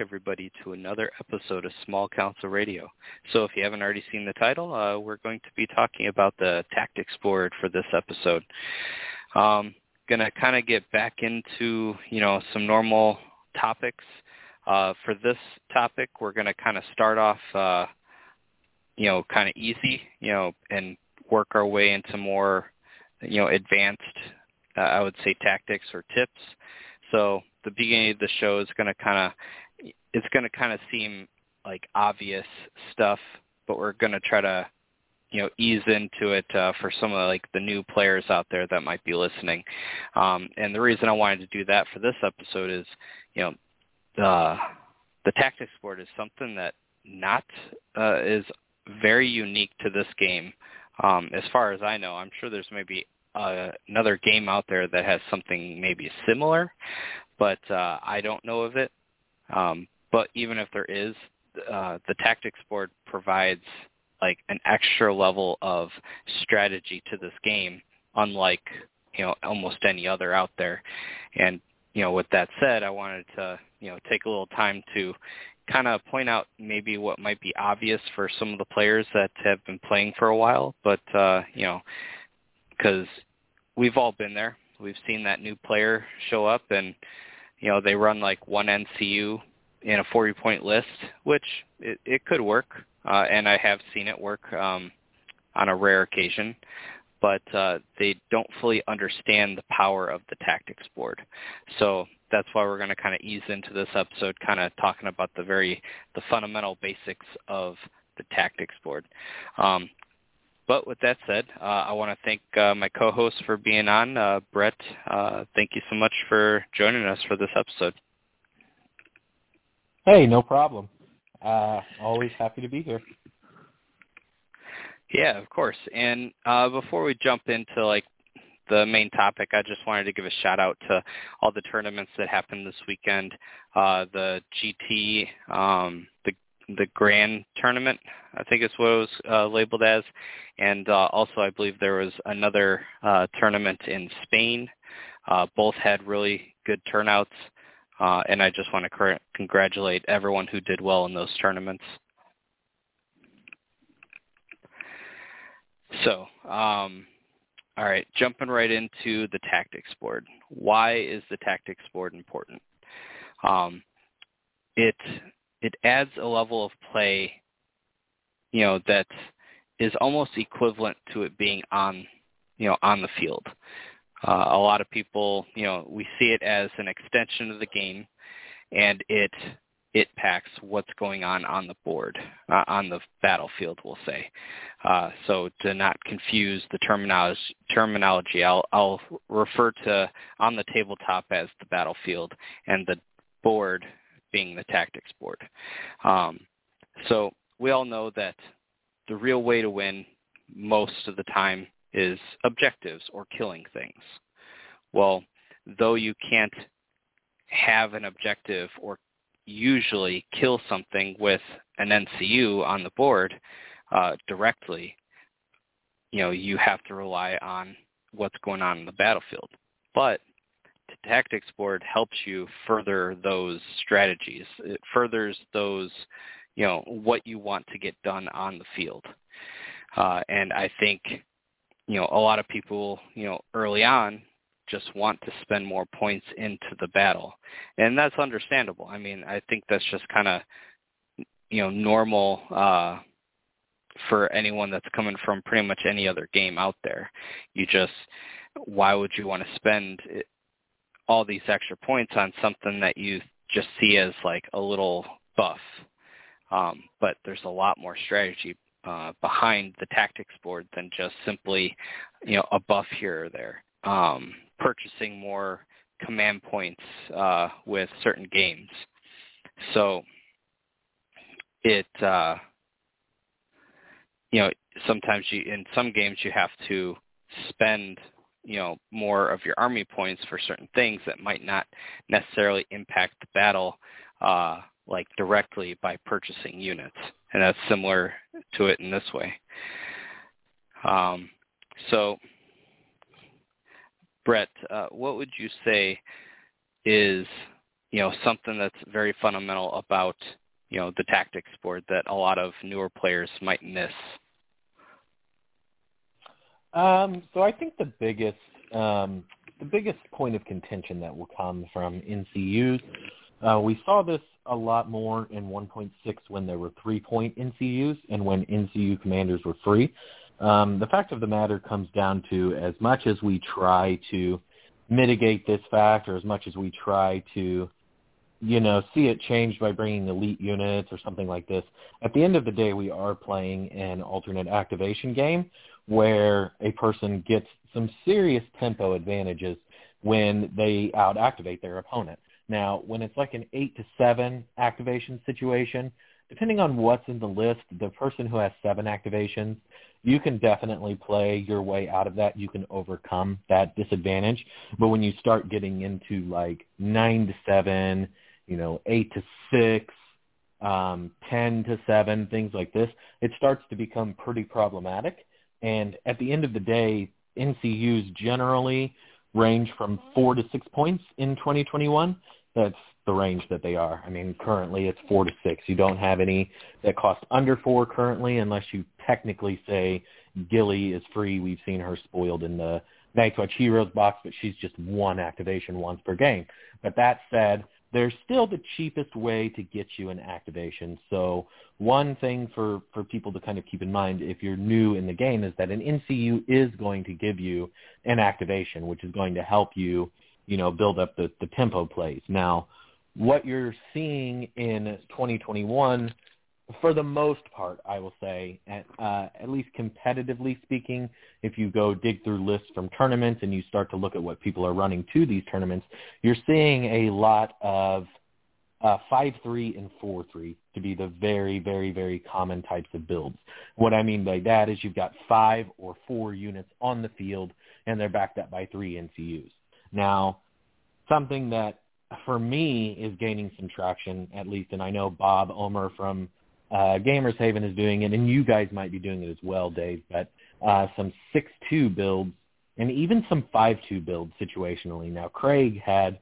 everybody, to another episode of Small Council Radio. So if you haven't already seen the title, uh, we're going to be talking about the tactics board for this episode. Um, going to kind of get back into, you know, some normal topics. Uh, for this topic, we're going to kind of start off, uh, you know, kind of easy, you know, and work our way into more, you know, advanced, uh, I would say, tactics or tips. So the beginning of the show is going to kind of it's going to kind of seem like obvious stuff, but we're going to try to you know ease into it uh, for some of like the new players out there that might be listening. Um, and the reason I wanted to do that for this episode is you know the the tactics board is something that not uh, is very unique to this game. Um, as far as I know, I'm sure there's maybe uh, another game out there that has something maybe similar, but uh, I don't know of it. Um, but even if there is, uh, the tactics board provides like an extra level of strategy to this game, unlike you know almost any other out there. And you know, with that said, I wanted to you know take a little time to kind of point out maybe what might be obvious for some of the players that have been playing for a while, but uh, you know, because we've all been there. We've seen that new player show up and you know they run like one NCU in a 40 point list, which it, it could work, uh, and I have seen it work um, on a rare occasion. But uh, they don't fully understand the power of the tactics board. So that's why we're going to kind of ease into this episode, kind of talking about the very the fundamental basics of the tactics board. Um, but with that said, uh, I want to thank uh, my co-host for being on. Uh, Brett, uh, thank you so much for joining us for this episode. Hey, no problem. Uh, always happy to be here. Yeah, of course. And uh, before we jump into like the main topic, I just wanted to give a shout out to all the tournaments that happened this weekend. Uh, the GT, um, the Grand Tournament, I think is what it was uh, labeled as, and uh, also I believe there was another uh, tournament in Spain. Uh, both had really good turnouts, uh, and I just want to cr- congratulate everyone who did well in those tournaments. So, um, all right, jumping right into the tactics board. Why is the tactics board important? Um, it it adds a level of play, you know, that is almost equivalent to it being on, you know, on the field. Uh, a lot of people, you know, we see it as an extension of the game, and it it packs what's going on on the board, uh, on the battlefield, we'll say. Uh, so to not confuse the terminology, terminology I'll, I'll refer to on the tabletop as the battlefield, and the board being the tactics board. Um, so we all know that the real way to win most of the time is objectives or killing things. Well, though you can't have an objective or usually kill something with an NCU on the board uh, directly, you know, you have to rely on what's going on in the battlefield. But tactics board helps you further those strategies. It furthers those, you know, what you want to get done on the field. Uh, and I think, you know, a lot of people, you know, early on just want to spend more points into the battle. And that's understandable. I mean, I think that's just kind of, you know, normal uh, for anyone that's coming from pretty much any other game out there. You just, why would you want to spend all these extra points on something that you just see as like a little buff. Um, but there's a lot more strategy uh, behind the tactics board than just simply, you know, a buff here or there. Um, purchasing more command points uh, with certain games. So it, uh, you know, sometimes you in some games you have to spend you know more of your army points for certain things that might not necessarily impact the battle uh, like directly by purchasing units, and that's similar to it in this way. Um, so, Brett, uh, what would you say is you know, something that's very fundamental about, you know, the tactics board that a lot of newer players might miss? Um, so I think the biggest um, the biggest point of contention that will come from NCUs, uh, we saw this a lot more in 1.6 when there were three-point NCUs and when NCU commanders were free. Um, the fact of the matter comes down to as much as we try to mitigate this fact or as much as we try to you know, see it changed by bringing elite units or something like this. At the end of the day, we are playing an alternate activation game where a person gets some serious tempo advantages when they out-activate their opponent. Now, when it's like an 8 to 7 activation situation, depending on what's in the list, the person who has 7 activations, you can definitely play your way out of that. You can overcome that disadvantage. But when you start getting into like 9 to 7, you know, eight to six, um, ten to seven, things like this, it starts to become pretty problematic. And at the end of the day, NCUs generally range from four to six points in 2021. That's the range that they are. I mean, currently it's four to six. You don't have any that cost under four currently, unless you technically say Gilly is free. We've seen her spoiled in the Night's Watch Heroes box, but she's just one activation once per game. But that said, they're still the cheapest way to get you an activation. So one thing for, for people to kind of keep in mind if you're new in the game is that an NCU is going to give you an activation, which is going to help you, you know, build up the, the tempo plays. Now, what you're seeing in 2021 for the most part, I will say, at, uh, at least competitively speaking, if you go dig through lists from tournaments and you start to look at what people are running to these tournaments, you're seeing a lot of uh, 5-3 and 4-3 to be the very, very, very common types of builds. What I mean by that is you've got five or four units on the field, and they're backed up by three NCUs. Now, something that for me is gaining some traction, at least, and I know Bob Omer from uh, Gamers Haven is doing it, and you guys might be doing it as well, Dave. But uh, some six-two builds and even some five-two builds situationally. Now, Craig had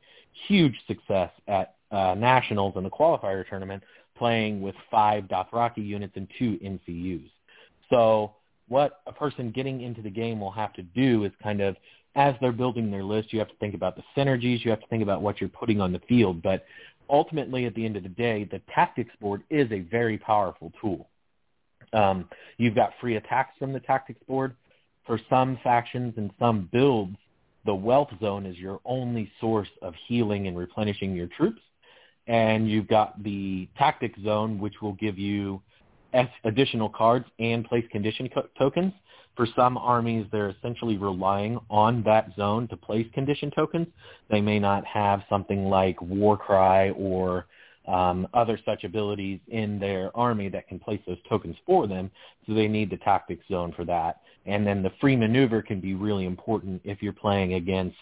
huge success at uh, Nationals in the qualifier tournament, playing with five Dothraki units and two NCUs. So what a person getting into the game will have to do is kind of as they're building their list, you have to think about the synergies. You have to think about what you're putting on the field. But ultimately, at the end of the day, the tactics board is a very powerful tool. Um, you've got free attacks from the tactics board. For some factions and some builds, the wealth zone is your only source of healing and replenishing your troops. And you've got the tactics zone, which will give you additional cards and place condition co- tokens for some armies, they're essentially relying on that zone to place condition tokens. They may not have something like Warcry or um, other such abilities in their army that can place those tokens for them, so they need the tactics zone for that. And then the free maneuver can be really important if you're playing against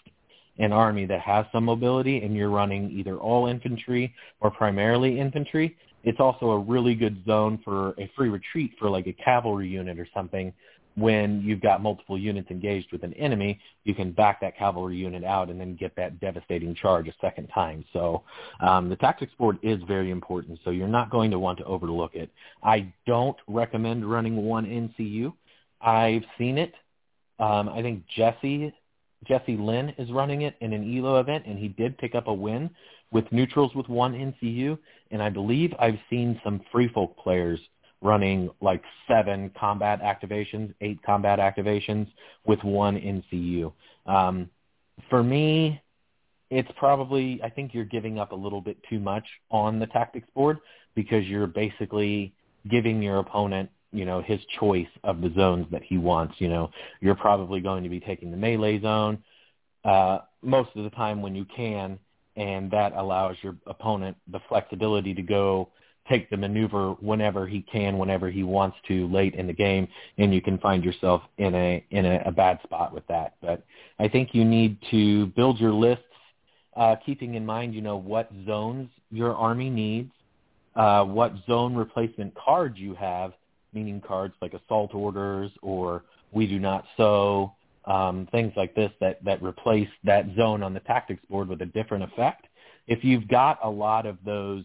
an army that has some mobility and you're running either all infantry or primarily infantry. It's also a really good zone for a free retreat for like a cavalry unit or something when you've got multiple units engaged with an enemy, you can back that cavalry unit out and then get that devastating charge a second time. So um, the tactics board is very important, so you're not going to want to overlook it. I don't recommend running one NCU. I've seen it. Um, I think Jesse Jesse Lynn is running it in an ELO event, and he did pick up a win with neutrals with one NCU. And I believe I've seen some free folk players – running like seven combat activations, eight combat activations with one NCU. Um, for me, it's probably I think you're giving up a little bit too much on the tactics board because you're basically giving your opponent you know his choice of the zones that he wants. You know you're probably going to be taking the melee zone uh, most of the time when you can, and that allows your opponent the flexibility to go take the maneuver whenever he can, whenever he wants to late in the game, and you can find yourself in a in a, a bad spot with that. But I think you need to build your lists, uh, keeping in mind, you know, what zones your army needs, uh, what zone replacement cards you have, meaning cards like assault orders or we do not sow, um, things like this that that replace that zone on the tactics board with a different effect If you've got a lot of those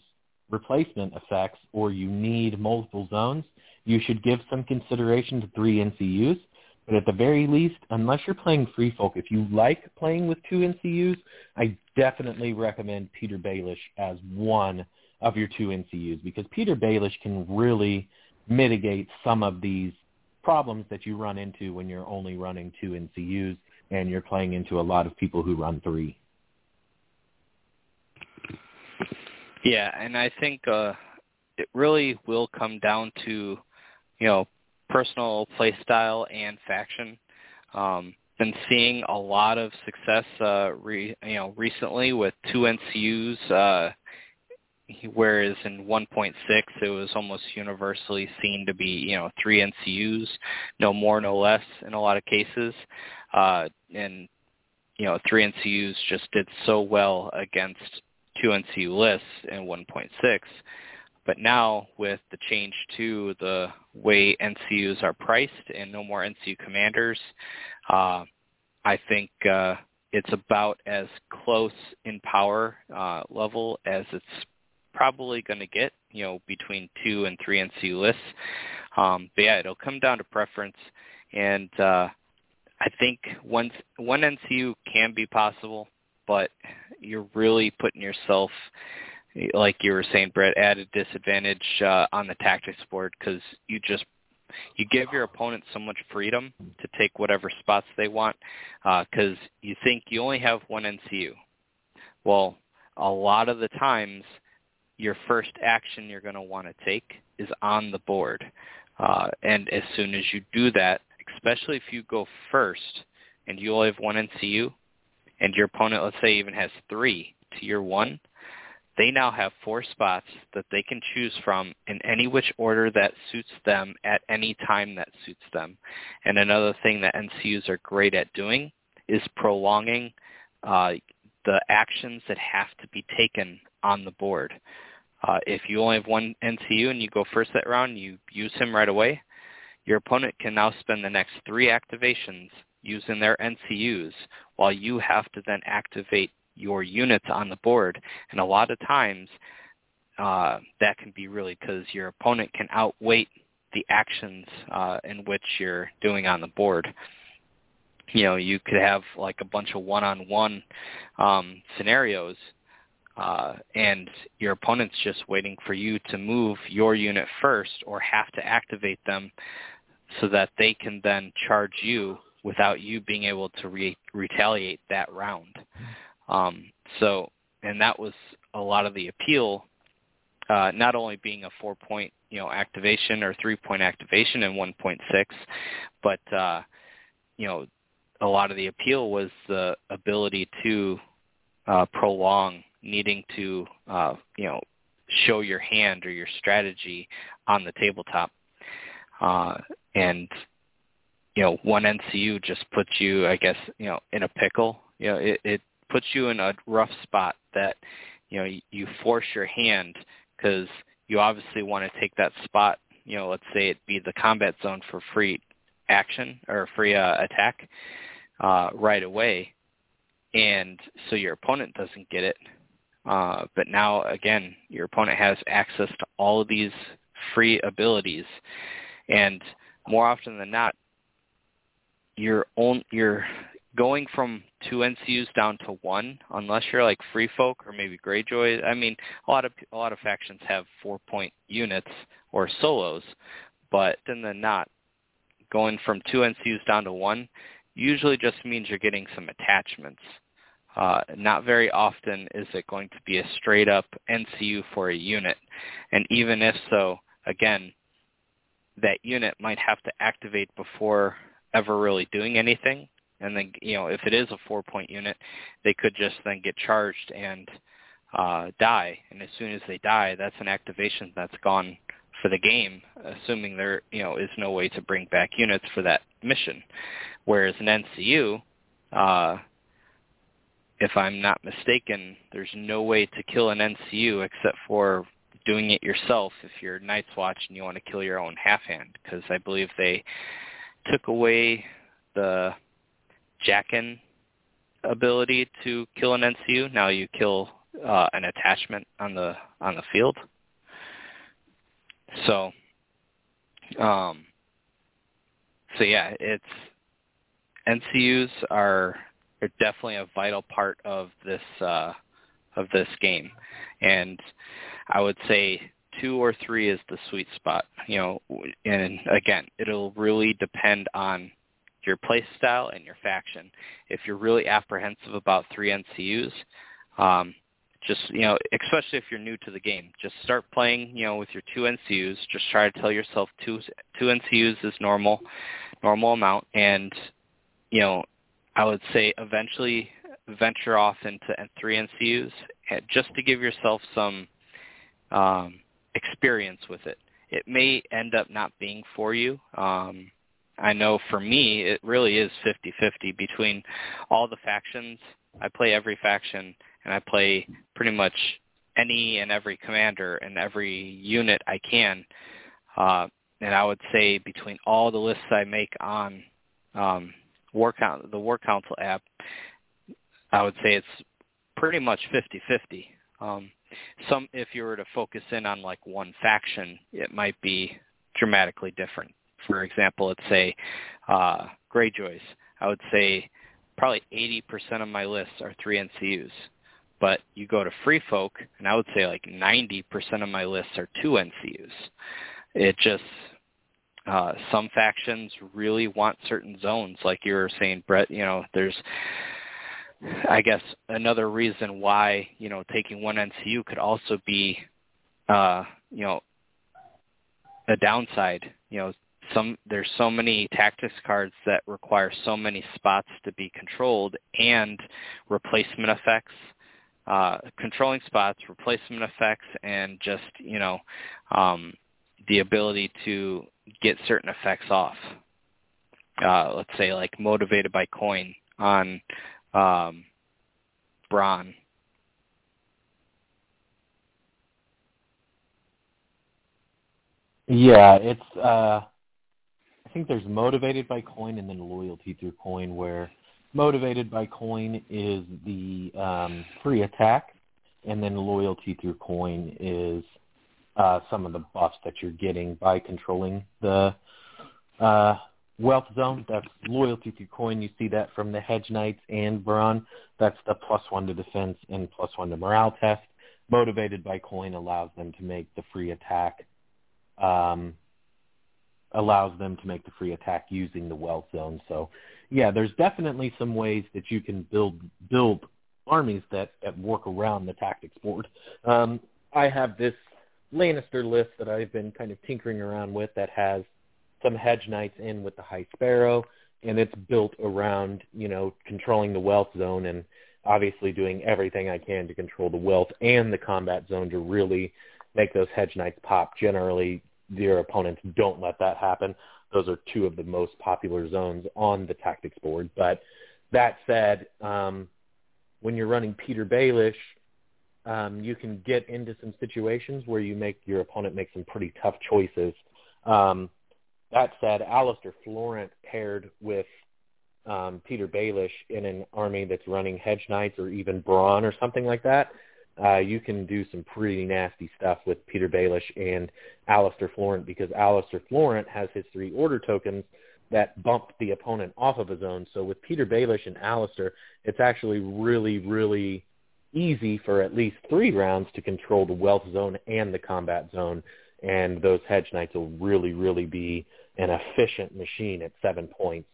replacement effects or you need multiple zones, you should give some consideration to three NCUs. But at the very least, unless you're playing Free Folk, if you like playing with two NCUs, I definitely recommend Petyr Baelish as one of your two NCUs because Petyr Baelish can really mitigate some of these problems that you run into when you're only running two NCUs and you're playing into a lot of people who run three. Yeah, and I think uh, it really will come down to, you know, personal play style and faction. Um, been seeing a lot of success, uh, re, you know, recently with two NCUs. Uh, whereas in 1.6 it was almost universally seen to be you know three NCUs, no more, no less in a lot of cases, uh, and you know three NCUs just did so well against two NCU lists in 1.6. But now with the change to the way NCUs are priced and no more NCU commanders, uh, I think uh, it's about as close in power uh, level as it's probably going to get, you know, between two and three NCU lists. Um, but yeah, it'll come down to preference, and uh, I think one one NCU can be possible, but you're really putting yourself, like you were saying, Brett, at a disadvantage uh, on the tactics board because you just you give your opponent so much freedom to take whatever spots they want because uh, you think you only have one NCU. Well, a lot of the times your first action you're going to want to take is on the board. Uh, and as soon as you do that, especially if you go first and you only have one NCU, and your opponent, let's say, even has three to your one, they now have four spots that they can choose from in any which order that suits them at any time that suits them. And another thing that NCUs are great at doing is prolonging uh, the actions that have to be taken on the board. Uh, if you only have one NCU and you go first that round, you use him right away. Your opponent can now spend the next three activations using their NCUs while you have to then activate your units on the board. And a lot of times uh, that can be really because your opponent can outweight the actions uh, in which you're doing on the board. You know, you could have like a bunch of one-on-one um, scenarios uh, and your opponent's just waiting for you to move your unit first or have to activate them so that they can then charge you without you being able to re- retaliate that round. Um, so, and that was a lot of the appeal, uh, not only being a four-point, you know, activation or three-point activation in 1.6, but uh, you know, a lot of the appeal was the ability to uh, prolong needing to uh, you know show your hand or your strategy on the tabletop. Uh, and you know, one NCU just puts you, I guess, you know, in a pickle. You know, it, it puts you in a rough spot that you know you force your hand because you obviously want to take that spot. You know, let's say it be the combat zone for free action or free uh, attack uh, right away, and so your opponent doesn't get it. Uh, but now, again, your opponent has access to all of these free abilities, and more often than not, you're on, you're going from two NCUs down to one, unless you're like Free Folk or maybe Greyjoy. I mean, a lot of a lot of factions have four point units or solos, but then the not going from two NCUs down to one usually just means you're getting some attachments. Uh, not very often is it going to be a straight up NCU for a unit. And even if so, again, that unit might have to activate before ever really doing anything. And then, you know, if it is a four-point unit, they could just then get charged and uh, die. And as soon as they die, that's an activation that's gone for the game, assuming there, you know, is no way to bring back units for that mission. Whereas an NCU, uh, if I'm not mistaken, there's no way to kill an NCU except for doing it yourself if you're Night's Watch and you want to kill your own half hand because I believe they took away the Jaqen ability to kill an NCU. Now you kill uh, an attachment on the on the field. So, um, so yeah, it's NCUs are are definitely a vital part of this uh, of this game, and I would say two or three is the sweet spot. You know, and again, it'll really depend on your play style and your faction. If you're really apprehensive about three NCUs, um, just you know, especially if you're new to the game, just start playing. You know, with your two NCUs. Just try to tell yourself two two NCUs is normal, normal amount, and you know, I would say eventually venture off into three NCUs just to give yourself some um, experience with it. It may end up not being for you. Um, I know for me, it really is 50-50 between all the factions. I play every faction, and I play pretty much any and every commander and every unit I can. Uh, and I would say between all the lists I make on um, War the War Council app, I would say it's pretty much 50-50. Um, some, if you were to focus in on like one faction, it might be dramatically different. For example, let's say uh, Greyjoys. I would say probably 80% of my lists are three NCUs. But you go to Free Folk, and I would say like 90% of my lists are two NCUs. It just uh, some factions really want certain zones, like you were saying, Brett. You know, there's I guess another reason why you know taking one NCU could also be uh, you know a downside. You know, some there's so many tactics cards that require so many spots to be controlled and replacement effects. Uh, controlling spots, replacement effects, and just you know um, the ability to get certain effects off. Uh, let's say like motivated by coin on um, Bronn. Yeah, it's. Uh, I think there's motivated by coin and then loyalty through coin, where motivated by coin is the um, free attack, and then loyalty through coin is uh, some of the buffs that you're getting by controlling the uh, Wealth Zone, that's loyalty to coin. You see that from the Hedge Knights and Bronn. That's the plus one to defense and plus one to morale test. Motivated by coin allows them to make the free attack. Um, allows them to make the free attack using the Wealth Zone. So, yeah, there's definitely some ways that you can build build armies that, that work around the tactics board. Um, I have this Lannister list that I've been kind of tinkering around with that has some hedge knights in with the high sparrow, and it's built around you know controlling the wealth zone and obviously doing everything I can to control the wealth and the combat zone to really make those hedge knights pop. Generally, your opponents don't let that happen. Those are two of the most popular zones on the tactics board. But that said, um, when you're running Petyr Baelish, um, you can get into some situations where you make your opponent make some pretty tough choices. Um, that said, Alliser Florent paired with um, Petyr Baelish in an army that's running Hedge Knights or even Bronn or something like that, uh, you can do some pretty nasty stuff with Petyr Baelish and Alliser Florent because Alliser Florent has his three order tokens that bump the opponent off of his own. So with Petyr Baelish and Alliser, it's actually really, really easy for at least three rounds to control the wealth zone and the combat zone. And those hedge knights will really, really be an efficient machine at seven points.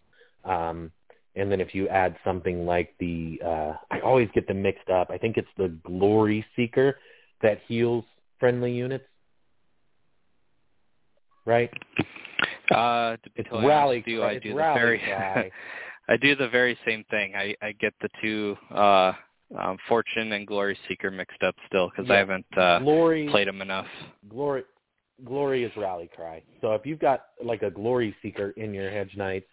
Um, and then if you add something like the, uh, I always get them mixed up. I think it's the Glory Seeker that heals friendly units, right? Uh, it's rally. You, I do the very, I do the very same thing. I, I get the two uh, um, Fortune and Glory Seeker mixed up still because yeah. I haven't uh, Glory, played them enough. Glory, glory is rally cry. So if you've got like a glory seeker in your hedge knights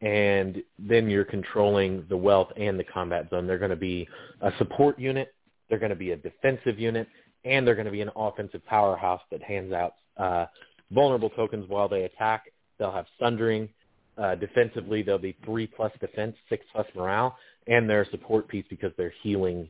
and then you're controlling the wealth and the combat zone, they're going to be a support unit, they're going to be a defensive unit, and they're going to be an offensive powerhouse that hands out uh, vulnerable tokens while they attack. They'll have sundering. Uh, defensively, they'll be three plus defense, six plus morale, and they're a support piece because they're healing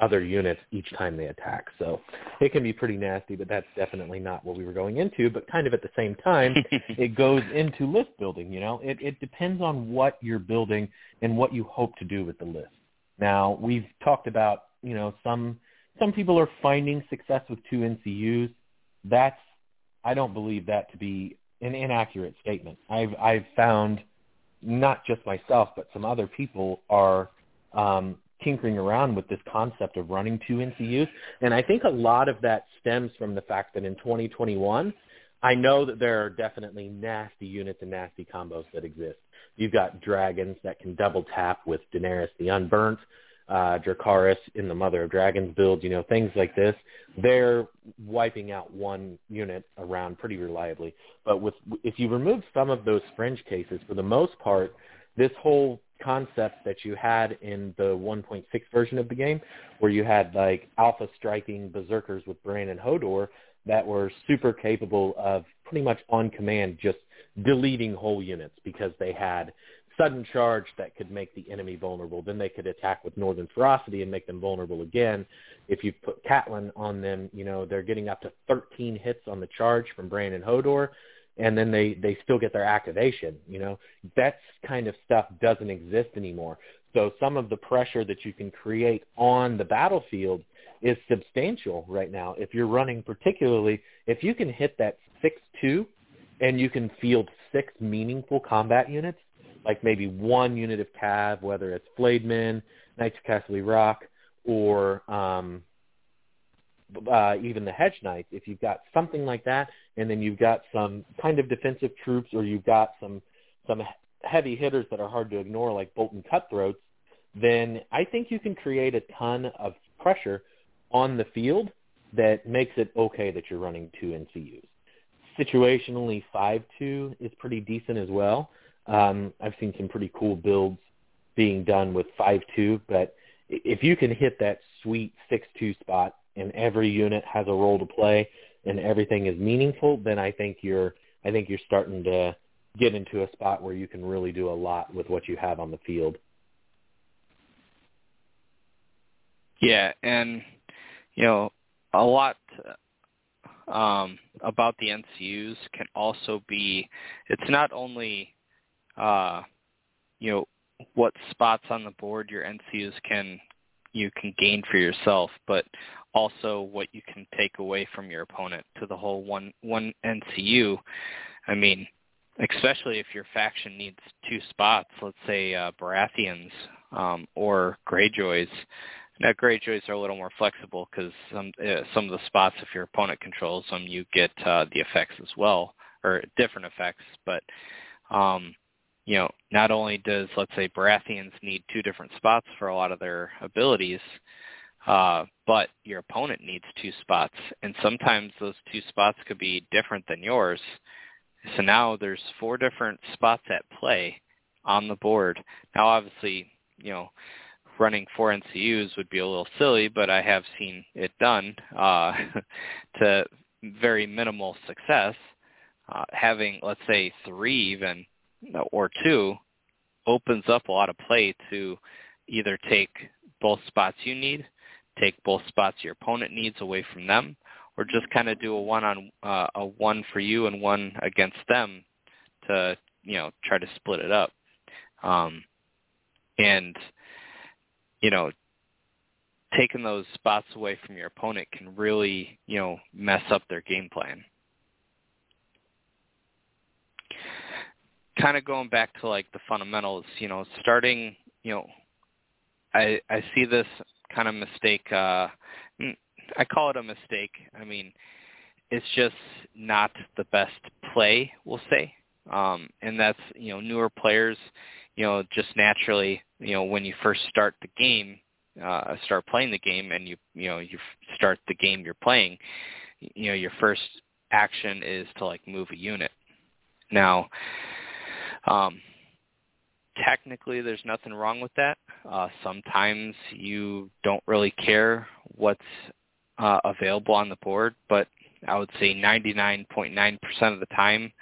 other units each time they attack. So it can be pretty nasty, but that's definitely not what we were going into. But kind of at the same time, it goes into list building. You know, it, it depends on what you're building and what you hope to do with the list. Now we've talked about you know some some people are finding success with two NCUs. That's I don't believe that to be an inaccurate statement. I've I've found not just myself but some other people are um, tinkering around with this concept of running two NCUs. And I think a lot of that stems from the fact that in 2021, I know that there are definitely nasty units and nasty combos that exist. You've got dragons that can double tap with Daenerys the Unburnt, uh, Dracarys in the Mother of Dragons build, you know, things like this. They're wiping out one unit around pretty reliably. But with if you remove some of those fringe cases, for the most part, this whole concept that you had in the 1.6 version of the game, where you had like alpha striking berserkers with Bran and Hodor that were super capable of pretty much on command just deleting whole units because they had sudden charge that could make the enemy vulnerable. Then they could attack with Northern Ferocity and make them vulnerable again. If you put Catelyn on them, you know, they're getting up to 13 hits on the charge from Bran and Hodor and then they they still get their activation you know? That kind of stuff doesn't exist anymore. So some of the pressure that you can create on the battlefield is substantial right now. If you're running particularly if you can hit that 6-2 and you can field six meaningful combat units like maybe one unit of cav whether it's flayed knights of Casterly Rock or um uh, even the hedge knights, if you've got something like that, and then you've got some kind of defensive troops, or you've got some some heavy hitters that are hard to ignore, like Bolton cutthroats, then I think you can create a ton of pressure on the field that makes it okay that you're running two NCUs. Situationally, five two is pretty decent as well. Um, I've seen some pretty cool builds being done with five two, but if you can hit that sweet six two spot and every unit has a role to play and everything is meaningful, then I think you're I think you're starting to get into a spot where you can really do a lot with what you have on the field. Yeah, and you know, a lot um, about the NCUs can also be it's not only uh, you know what spots on the board your NCUs can you can gain for yourself, but also what you can take away from your opponent to the whole one one NCU. I mean, especially if your faction needs two spots, let's say uh, Baratheons um, or Greyjoys. Now Greyjoys are a little more flexible because some uh, some of the spots, if your opponent controls them, you get uh, the effects as well, or different effects. But um, you know, not only does let's say Baratheons need two different spots for a lot of their abilities, uh, but your opponent needs two spots, and sometimes those two spots could be different than yours. So now there's four different spots at play on the board. Now, obviously, you know, running four NCUs would be a little silly, but I have seen it done uh, to very minimal success. Uh, having, let's say, three even or two opens up a lot of play to either take both spots you need take both spots your opponent needs away from them, or just kind of do a one on uh, a one for you and one against them to you know try to split it up. Um, and you know taking those spots away from your opponent can really you know mess up their game plan. Kind of going back to like the fundamentals, you know, starting, you know, I I see this kind of mistake. Uh, I call it a mistake. I mean, it's just not the best play, we'll say. Um, and that's, you know, newer players, you know, just naturally, you know, when you first start the game, uh, start playing the game and you, you know, you start the game you're playing, you know, your first action is to like move a unit. Now, um, technically there's nothing wrong with that. Uh, sometimes you don't really care what's uh, available on the board, but I would say 99.9% of the time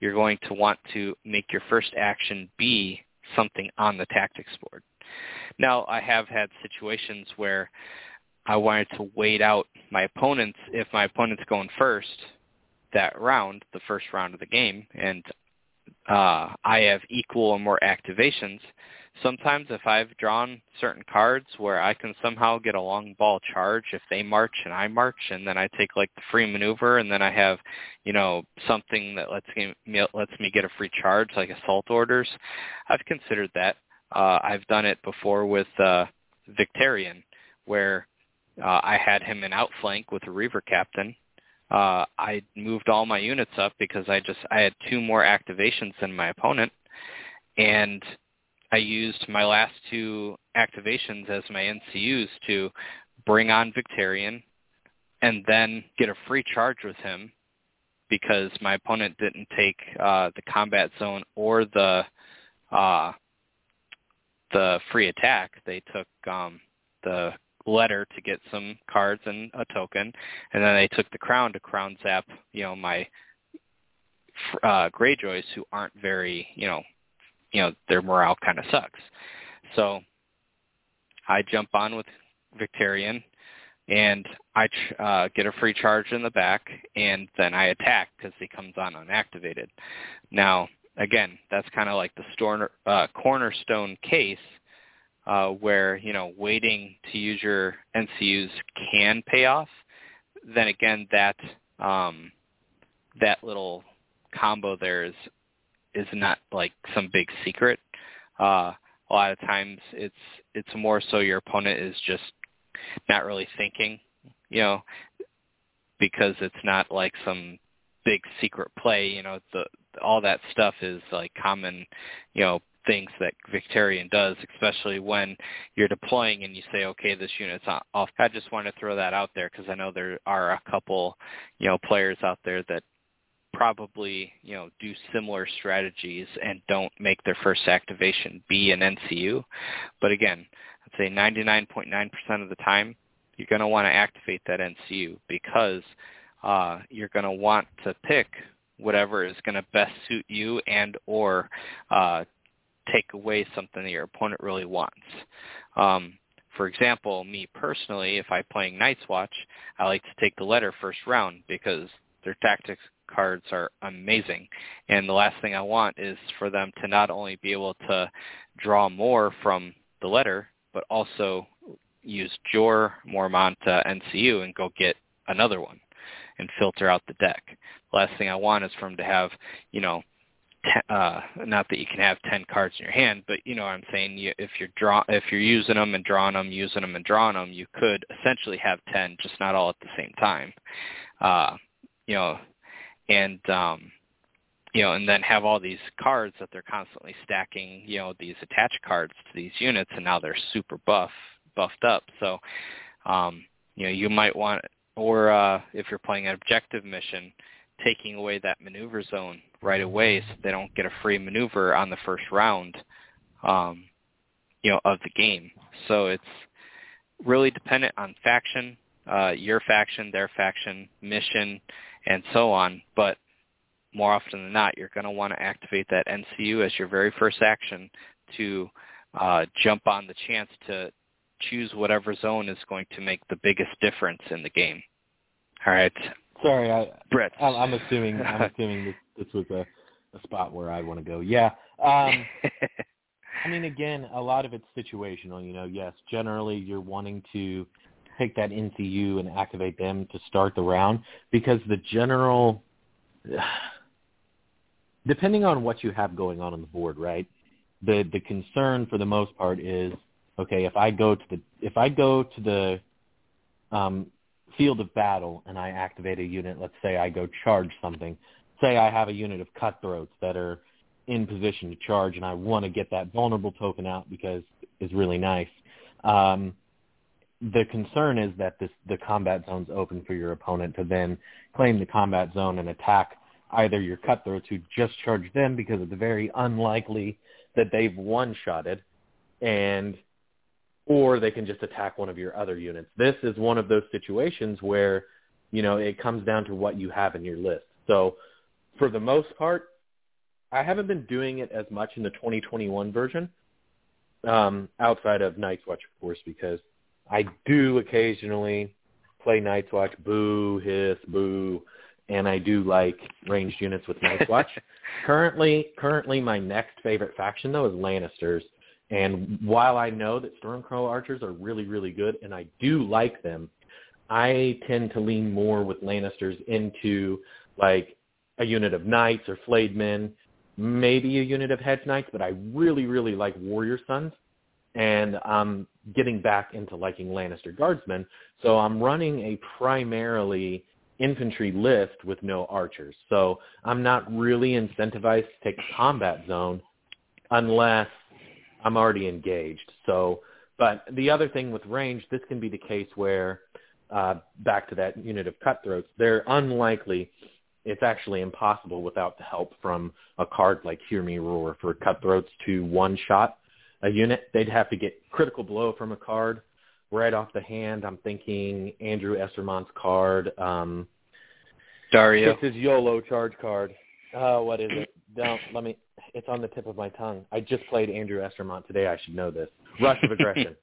you're going to want to make your first action be something on the tactics board. Now, I have had situations where I wanted to wait out my opponents if my opponent's going first that round, the first round of the game, and uh, I have equal or more activations. Sometimes if I've drawn certain cards where I can somehow get a long ball charge if they march and I march and then I take like the free maneuver and then I have, you know, something that lets me lets me get a free charge like assault orders, I've considered that. Uh, I've done it before with uh, Victarion where uh, I had him in outflank with a Reaver Captain uh, I moved all my units up because I just I had two more activations than my opponent, and I used my last two activations as my NCUs to bring on Victarion, and then get a free charge with him because my opponent didn't take uh, the combat zone or the uh, the free attack. They took um, the letter to get some cards and a token, and then they took the crown to crown zap, you know, my uh, Greyjoys who aren't very, you know, you know, their morale kind of sucks. So I jump on with Victarion, and I uh, get a free charge in the back, and then I attack because he comes on unactivated. Now, again, that's kind of like the store, uh, cornerstone case uh, where you know waiting to use your NCUs can pay off, then again that um, that little combo there is is not like some big secret. Uh, a lot of times it's it's more so your opponent is just not really thinking, you know, because it's not like some big secret play. You know, the all that stuff is like common, you know, things that Victarion does, especially when you're deploying and you say, okay, this unit's off. I just want to throw that out there because I know there are a couple, you know, players out there that probably, you know, do similar strategies and don't make their first activation be an NCU. But again, I'd say 99.9% of the time, you're going to want to activate that NCU because uh, you're going to want to pick whatever is going to best suit you and or uh, take away something that your opponent really wants. Um, for example, me personally, if I'm playing Night's Watch, I like to take the letter first round because their tactics cards are amazing. And the last thing I want is for them to not only be able to draw more from the letter, but also use Jeor, Mormonta, NCU and go get another one and filter out the deck. The last thing I want is for them to have, you know, uh, not that you can have 10 cards in your hand, but you know what I'm saying. You, if you're draw, if you're using them and drawing them, using them and drawing them, you could essentially have 10, just not all at the same time. Uh, you know, and um, you know, and then have all these cards that they're constantly stacking. You know, these attached cards to these units, and now they're super buff, buffed up. So, um, you know, you might want, or uh, if you're playing an objective mission, taking away that maneuver zone right away so they don't get a free maneuver on the first round um, you know of the game. So it's really dependent on faction uh, your faction their faction mission and so on. But more often than not you're going to want to activate that NCU as your very first action to uh, jump on the chance to choose whatever zone is going to make the biggest difference in the game. All right Sorry, I, Brett. I'm, I'm assuming I'm assuming this, this was a, a spot where I want to go. Yeah. Um, I mean, again, a lot of it's situational. You know, yes, generally you're wanting to take that NCU and activate them to start the round because the general, depending on what you have going on on the board, right? The the concern for the most part is okay if I go to the if I go to the um, field of battle and I activate a unit, let's say I go charge something, say I have a unit of cutthroats that are in position to charge and I want to get that vulnerable token out because it's really nice. Um, the concern is that this, the combat zone's open for your opponent to then claim the combat zone and attack either your cutthroats who just charged them because it's very unlikely that they've one-shotted and or they can just attack one of your other units. This is one of those situations where, you know, it comes down to what you have in your list. So for the most part, I haven't been doing it as much in the 2021 version, um, outside of Night's Watch, of course, because I do occasionally play Night's Watch, boo, hiss, boo, and I do like ranged units with Night's Watch. currently, currently my next favorite faction though is Lannisters. And while I know that Stormcrow archers are really, really good, and I do like them, I tend to lean more with Lannisters into like a unit of knights or flayed men, maybe a unit of hedge knights, but I really, really like warrior sons. And I'm getting back into liking Lannister guardsmen. So I'm running a primarily infantry list with no archers. So I'm not really incentivized to take combat zone unless I'm already engaged. So, but the other thing with range, this can be the case where, uh, back to that unit of cutthroats, they're unlikely, it's actually impossible without the help from a card like Hear Me Roar for cutthroats to one-shot a unit. They'd have to get critical blow from a card right off the hand. I'm thinking Andrew Estermont's card. Um, Dario. It's his YOLO charge card. Oh, what is it? Don't let me. It's on the tip of my tongue. I just played Andrew Estermont today. I should know this. Rush of Aggression.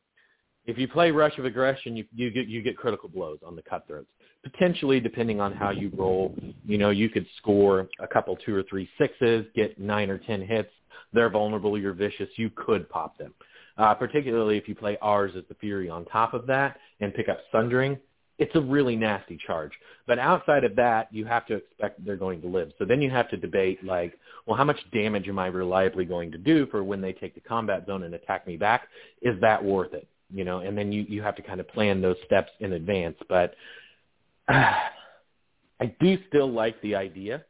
if you play Rush of Aggression, you you get you get critical blows on the cutthroats. Potentially, depending on how you roll, you know, you could score a couple two or three sixes, get nine or ten hits. They're vulnerable. You're vicious. You could pop them. Uh, particularly if you play Ours is the Fury on top of that and pick up Sundering, it's a really nasty charge. But outside of that, you have to expect they're going to live. So then you have to debate like, well, how much damage am I reliably going to do for when they take the combat zone and attack me back? Is that worth it? You know, and then you you have to kind of plan those steps in advance. But uh, I do still like the idea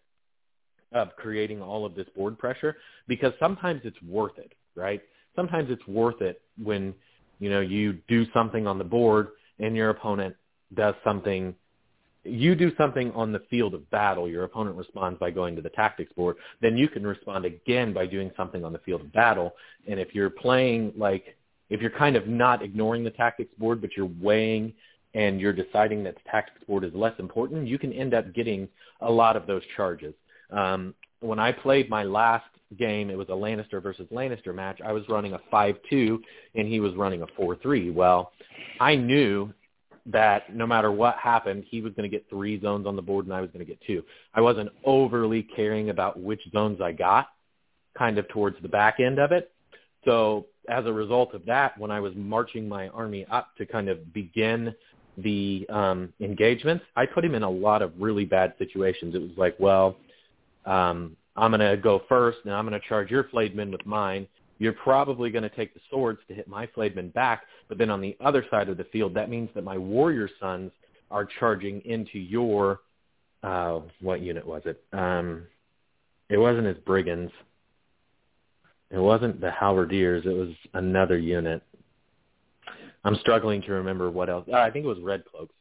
of creating all of this board pressure because sometimes it's worth it, right? Sometimes it's worth it when you know you do something on the board and your opponent does something you do something on the field of battle, your opponent responds by going to the tactics board, then you can respond again by doing something on the field of battle. And if you're playing like, if you're kind of not ignoring the tactics board, but you're weighing and you're deciding that the tactics board is less important, you can end up getting a lot of those charges. Um, when I played my last game, it was a Lannister versus Lannister match. I was running a 5-2 and he was running a 4-3. Well, I knew that no matter what happened, he was going to get three zones on the board and I was going to get two. I wasn't overly caring about which zones I got kind of towards the back end of it. So as a result of that, when I was marching my army up to kind of begin the um, engagements, I put him in a lot of really bad situations. It was like, well, um, I'm going to go first and I'm going to charge your flayed men with mine you're probably going to take the swords to hit my flayed back, but then on the other side of the field, that means that my warrior sons are charging into your, uh, what unit was it? Um, it wasn't his brigands. It wasn't the halberdiers. It was another unit. I'm struggling to remember what else. Uh, I think it was red cloaks.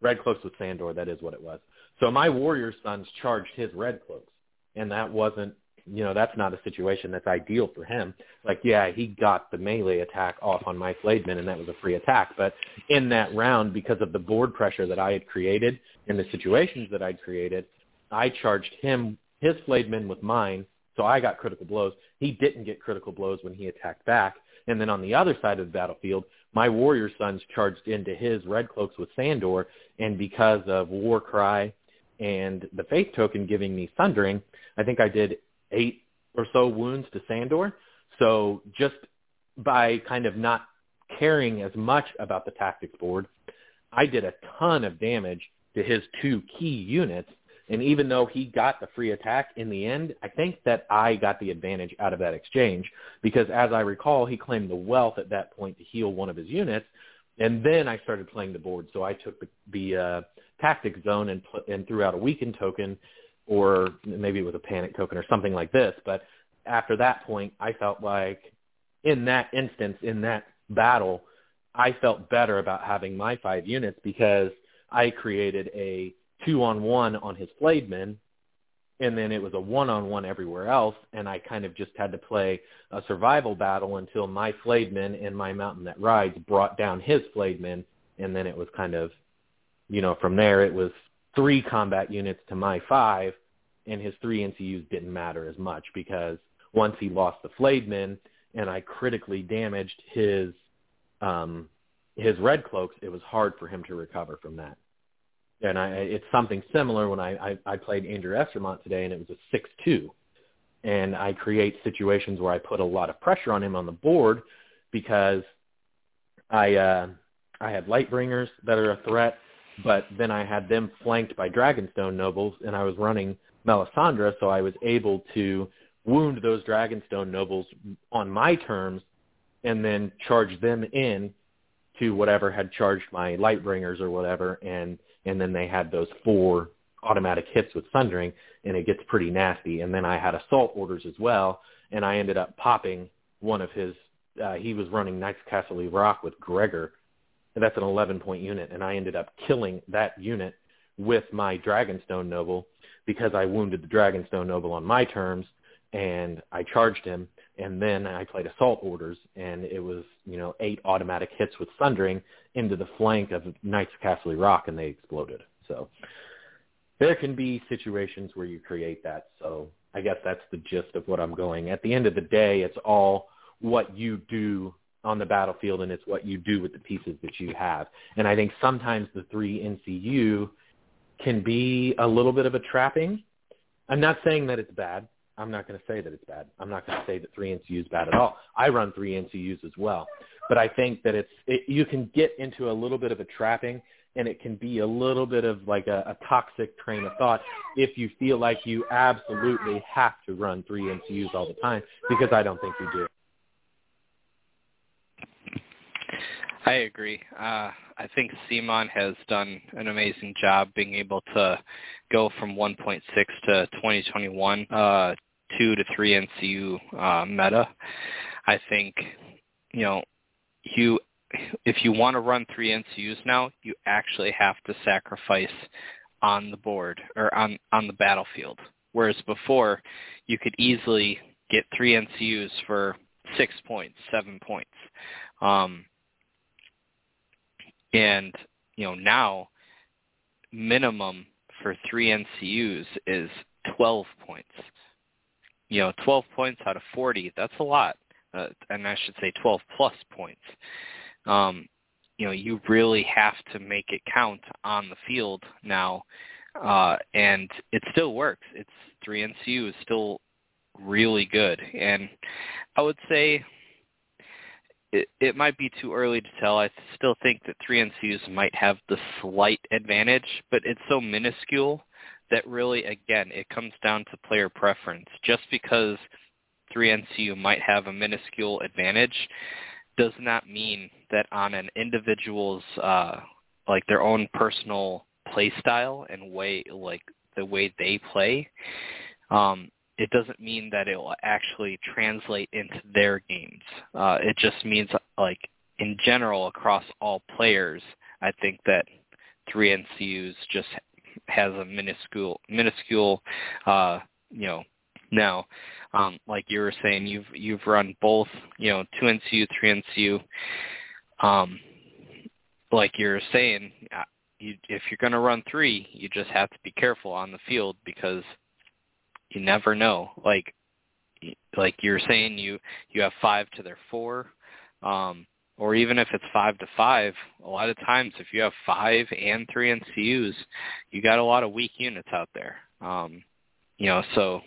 Red cloaks with Sandor. That is what it was. So my warrior sons charged his red cloaks, and that wasn't you know, that's not a situation that's ideal for him. Like, yeah, he got the melee attack off on my flayed men, and that was a free attack. But in that round, because of the board pressure that I had created and the situations that I'd created, I charged him his flayed men with mine, so I got critical blows. He didn't get critical blows when he attacked back. And then on the other side of the battlefield, my warrior sons charged into his red cloaks with Sandor, and because of War Cry and the Faith Token giving me Sundering, I think I did eight or so wounds to Sandor. So just by kind of not caring as much about the tactics board, I did a ton of damage to his two key units. And even though he got the free attack in the end, I think that I got the advantage out of that exchange because as I recall, he claimed the wealth at that point to heal one of his units. And then I started playing the board. So I took the, the uh, tactics zone and, and threw out a weakened token or maybe it was a panic token or something like this. But after that point, I felt like in that instance, in that battle, I felt better about having my five units because I created a two on his flayedmen and then it was a one on one everywhere else and I kind of just had to play a survival battle until my flayedmen and my mountain that rides brought down his flayedmen and then it was kind of you know from there it was three combat units to my five, and his three NCUs didn't matter as much because once he lost the flayed men and I critically damaged his um, his red cloaks, it was hard for him to recover from that. And I, it's something similar when I, I, I played Andrew Estermont today, and it was a 6-2. And I create situations where I put a lot of pressure on him on the board because I uh, I had Lightbringers that are a threat, but then I had them flanked by Dragonstone Nobles, and I was running Melisandre, so I was able to wound those Dragonstone Nobles on my terms and then charge them in to whatever had charged my Lightbringers or whatever, and and then they had those four automatic hits with Sundering, and it gets pretty nasty. And then I had Assault Orders as well, and I ended up popping one of his. Uh, he was running Knights Casterly Rock with Gregor, and that's an 11-point unit, and I ended up killing that unit with my Dragonstone Noble because I wounded the Dragonstone Noble on my terms, and I charged him, and then I played assault orders, and it was you know eight automatic hits with Sundering into the flank of Knights of Casterly Rock, and they exploded. So there can be situations where you create that. So I guess that's the gist of what I'm going. At the end of the day, it's all what you do on the battlefield, and it's what you do with the pieces that you have. And I think sometimes the three NCU can be a little bit of a trapping. I'm not saying that it's bad. I'm not going to say that it's bad. I'm not going to say that three NCU is bad at all. I run three NCUs as well, but I think that it's it, you can get into a little bit of a trapping, and it can be a little bit of like a, a toxic train of thought if you feel like you absolutely have to run three NCUs all the time because I don't think you do. I agree. Uh, I think CMON has done an amazing job being able to go from 1.6 to 2021 uh, two to three NCU uh, meta. I think you know you if you want to run three NCUs now, you actually have to sacrifice on the board or on on the battlefield. Whereas before, you could easily get three NCUs for six points, seven points, um, and you know now minimum for three NCUs is 12 points you know, 12 points out of 40, that's a lot. Uh, and I should say 12 plus points. Um, you know, you really have to make it count on the field now. Uh, and it still works. It's 3 NCU is still really good. And I would say it, it might be too early to tell. I still think that 3 NCUs might have the slight advantage, but it's so minuscule that really, again, it comes down to player preference. Just because 3NCU might have a minuscule advantage does not mean that on an individual's, uh, like their own personal play style and way, like the way they play, um, it doesn't mean that it will actually translate into their games. Uh, it just means like in general across all players, I think that three NCUs just has a minuscule minuscule uh you know now um like you were saying you've you've run both you know two ncu three ncu um like you're saying uh, you if you're going to run three you just have to be careful on the field because you never know like like you're saying you you have five to their four um or even if it's five to five, a lot of times if you have five and three NCUs, you got a lot of weak units out there. Um, you know, so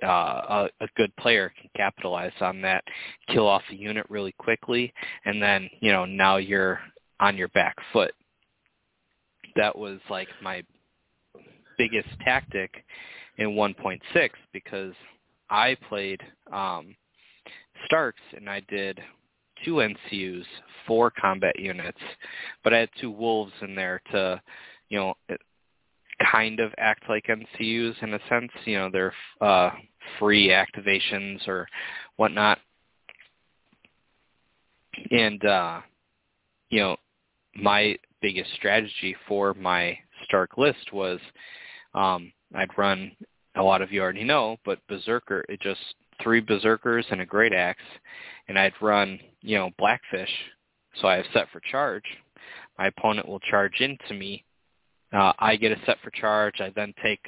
uh, a, a good player can capitalize on that, kill off the unit really quickly, and then you know now you're on your back foot. That was like my biggest tactic in 1.6 because I played um, Starks and I did two NCUs, four combat units, but I had two wolves in there to, you know, kind of act like NCUs in a sense. You know, they're uh, free activations or whatnot. And, uh, you know, my biggest strategy for my Stark list was um, I'd run, a lot of you already know, but Berserker, it just three Berserkers and a Great Axe, and I'd run, you know, Blackfish, so I have set for charge. My opponent will charge into me. Uh, I get a set for charge. I then take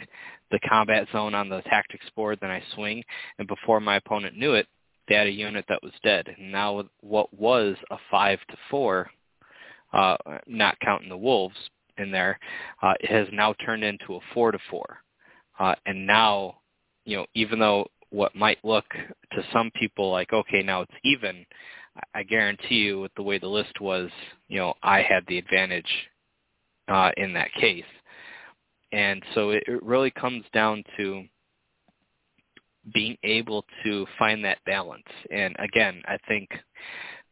the combat zone on the tactics board, then I swing, and before my opponent knew it, they had a unit that was dead. Now what was a five to four uh, not counting the Wolves in there, uh, has now turned into a four to four. Uh, and now, you know, even though what might look to some people like, okay, now it's even, I guarantee you with the way the list was, you know, I had the advantage uh, in that case. And so it, it really comes down to being able to find that balance. And again, I think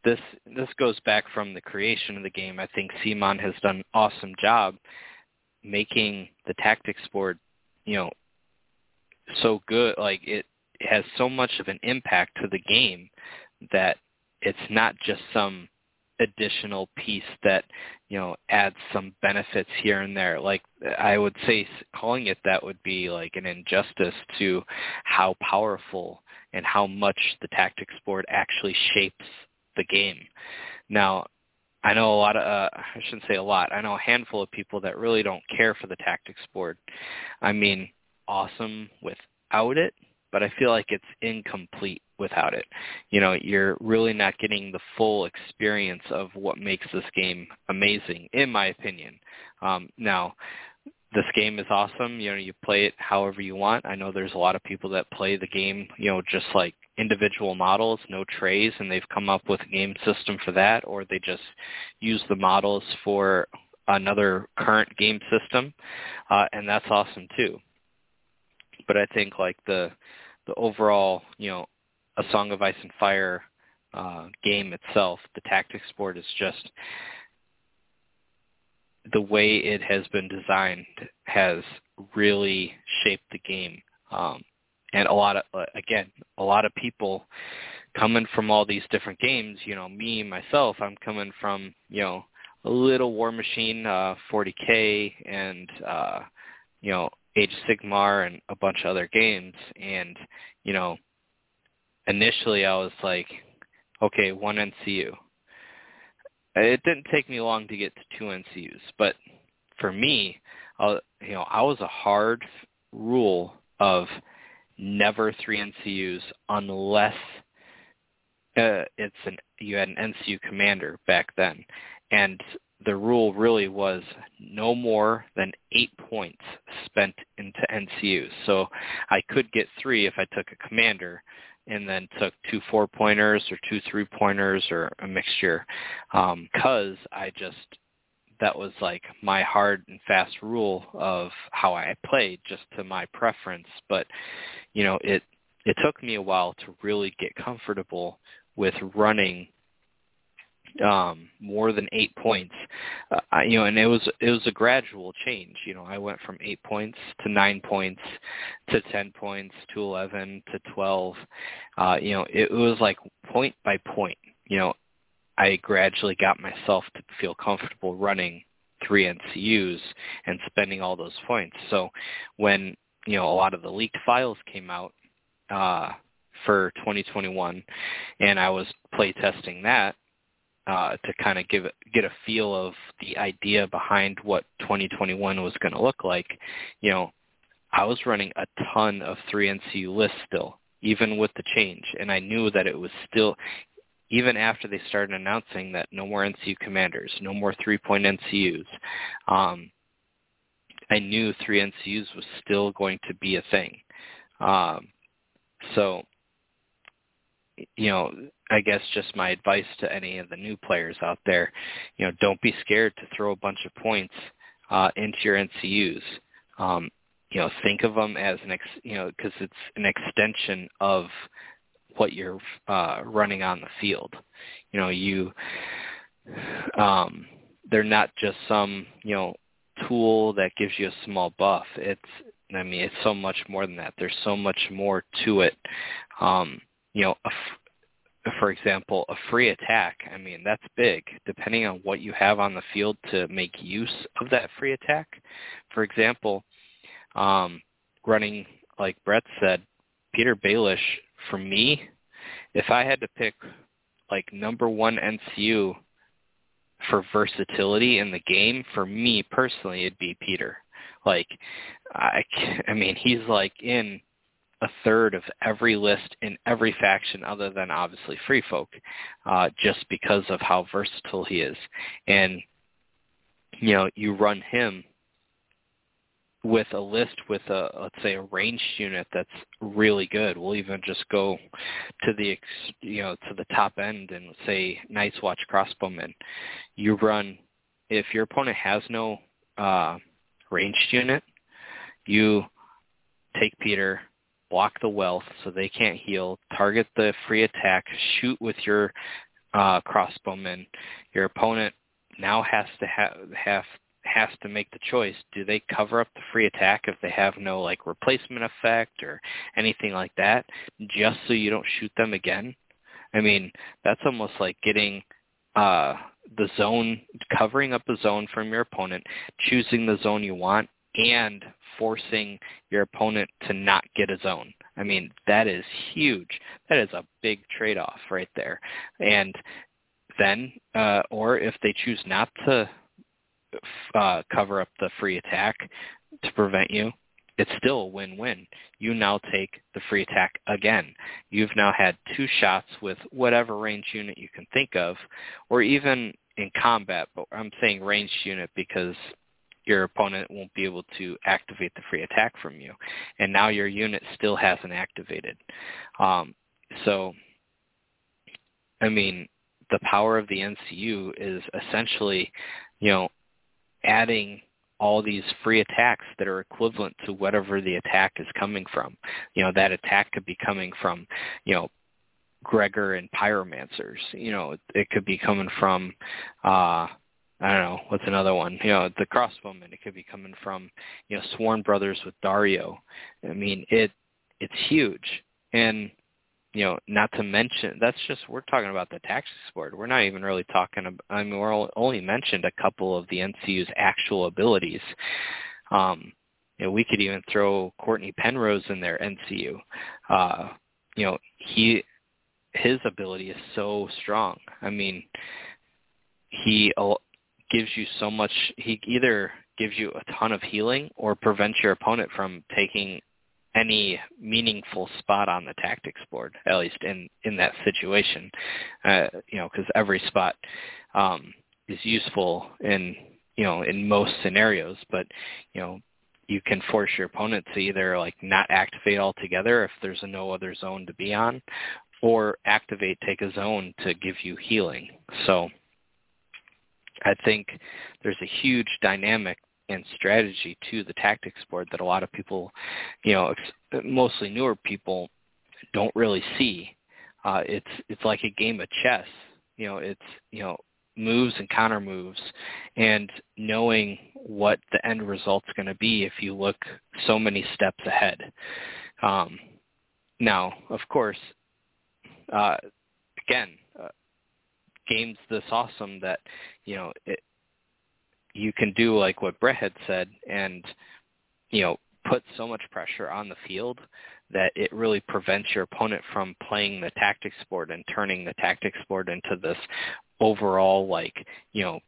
this this goes back from the creation of the game. I think CMON has done an awesome job making the tactics board, you know, so good. Like it has so much of an impact to the game that it's not just some additional piece that you know adds some benefits here and there like i would say calling it that would be like an injustice to how powerful and how much the tactics board actually shapes the game now i know a lot of uh, i shouldn't say a lot i know a handful of people that really don't care for the tactics board i mean awesome without it but I feel like it's incomplete without it. You know, you're really not getting the full experience of what makes this game amazing, in my opinion. Um, now, this game is awesome. You know, you play it however you want. I know there's a lot of people that play the game, you know, just like individual models, no trays, and they've come up with a game system for that, or they just use the models for another current game system, uh, and that's awesome too. But I think like the the overall, you know, a Song of Ice and Fire uh, game itself, the tactics board is just the way it has been designed has really shaped the game. Um, and a lot of, uh, again, a lot of people coming from all these different games, you know, me, myself, I'm coming from, you know, a little Warmachine, uh, 40K and, uh, you know, Age of Sigmar and a bunch of other games. And, you know, initially I was like, okay, one NCU. It didn't take me long to get to two NCUs, but for me, uh, you know, I was a hard rule of never three NCUs unless uh, it's an you had an NCU commander back then, and the rule really was no more than eight points spent into NCUs. So I could get three if I took a commander and then took two four pointers or two three pointers or a mixture because um, I just that was like my hard and fast rule of how I played just to my preference. But you know it it took me a while to really get comfortable with running um more than eight points. Uh, you know and it was it was a gradual change. You know i went from eight points to nine points to ten points to eleven to twelve. Uh you know it, was like point by point. You know i gradually got myself to feel comfortable running three ncus and spending all those points. So when you know a lot of the leaked files came out uh for 2021 and I was play testing that uh, to kind of give get a feel of the idea behind what 2021 was going to look like, you know, I was running a ton of 3NCU lists still, even with the change, and I knew that it was still, even after they started announcing that no more NCU commanders, no more three-point NCUs, um, I knew 3NCUs was still going to be a thing. Um, so you know, I guess just my advice to any of the new players out there, you know, don't be scared to throw a bunch of points uh, into your NCUs. Um, you know, think of them as an, ex, you know, because it's an extension of what you're uh, running on the field. You know, you, um, they're not just some, you know, tool that gives you a small buff. It's, I mean, it's so much more than that. There's so much more to it. Um, you know, a, for example, a free attack, I mean, that's big, depending on what you have on the field to make use of that free attack. For example, um, running, like Brett said, Petyr Baelish, for me, if I had to pick like number one NCU for versatility in the game, for me personally, it'd be Petyr. Like, I, I mean, he's like in a third of every list in every faction other than obviously Free Folk, uh, just because of how versatile he is. And you know, you run him with a list with a let's say a ranged unit that's really good. We'll even just go to the you know to the top end and say Night's Watch crossbowman. You run if your opponent has no uh, ranged unit, you take Petyr, block the wealth so they can't heal, target the free attack, shoot with your uh, crossbowman. Your opponent now has to have have has to make the choice. Do they cover up the free attack if they have no like replacement effect or anything like that, just so you don't shoot them again? I mean, that's almost like getting uh the zone covering up the zone from your opponent, choosing the zone you want and forcing your opponent to not get a zone. I mean, that is huge. That is a big trade-off right there. And then, uh, or if they choose not to uh, cover up the free attack to prevent you, it's still a win-win. You now take the free attack again. You've now had two shots with whatever range unit you can think of, or even in combat, but I'm saying ranged unit because your opponent won't be able to activate the free attack from you. And now your unit still hasn't activated. Um, so, I mean, the power of the NCU is essentially, you know, adding all these free attacks that are equivalent to whatever the attack is coming from. You know, that attack could be coming from, you know, Gregor and Pyromancers. You know, it could be coming from uh I don't know, what's another one? You know, the crossbowman, it could be coming from, you know, Sworn Brothers with Dario. I mean, it it's huge. And you know, not to mention that's just we're talking about the tax board. We're not even really talking about. I mean, we're only mentioned a couple of the NCU's actual abilities. Um, you know, we could even throw Courtney Penrose in there NCU. Uh, you know, he his ability is so strong. I mean, he gives you so much. He either gives you a ton of healing or prevents your opponent from taking any meaningful spot on the tactics board, at least in in that situation. Uh, you know, because every spot um, is useful in you know in most scenarios, but you know you can force your opponent to either like not activate altogether if there's no other zone to be on, or activate take a zone to give you healing. So I think there's a huge dynamic and strategy to the tactics board that a lot of people, you know, mostly newer people don't really see. Uh, it's it's like a game of chess. You know, it's you know moves and counter moves, and knowing what the end result's going to be if you look so many steps ahead. Um, now, of course, uh, again, games this awesome that you know it, you can do like what Brett had said and you know put so much pressure on the field that it really prevents your opponent from playing the tactics board and turning the tactics board into this overall like you know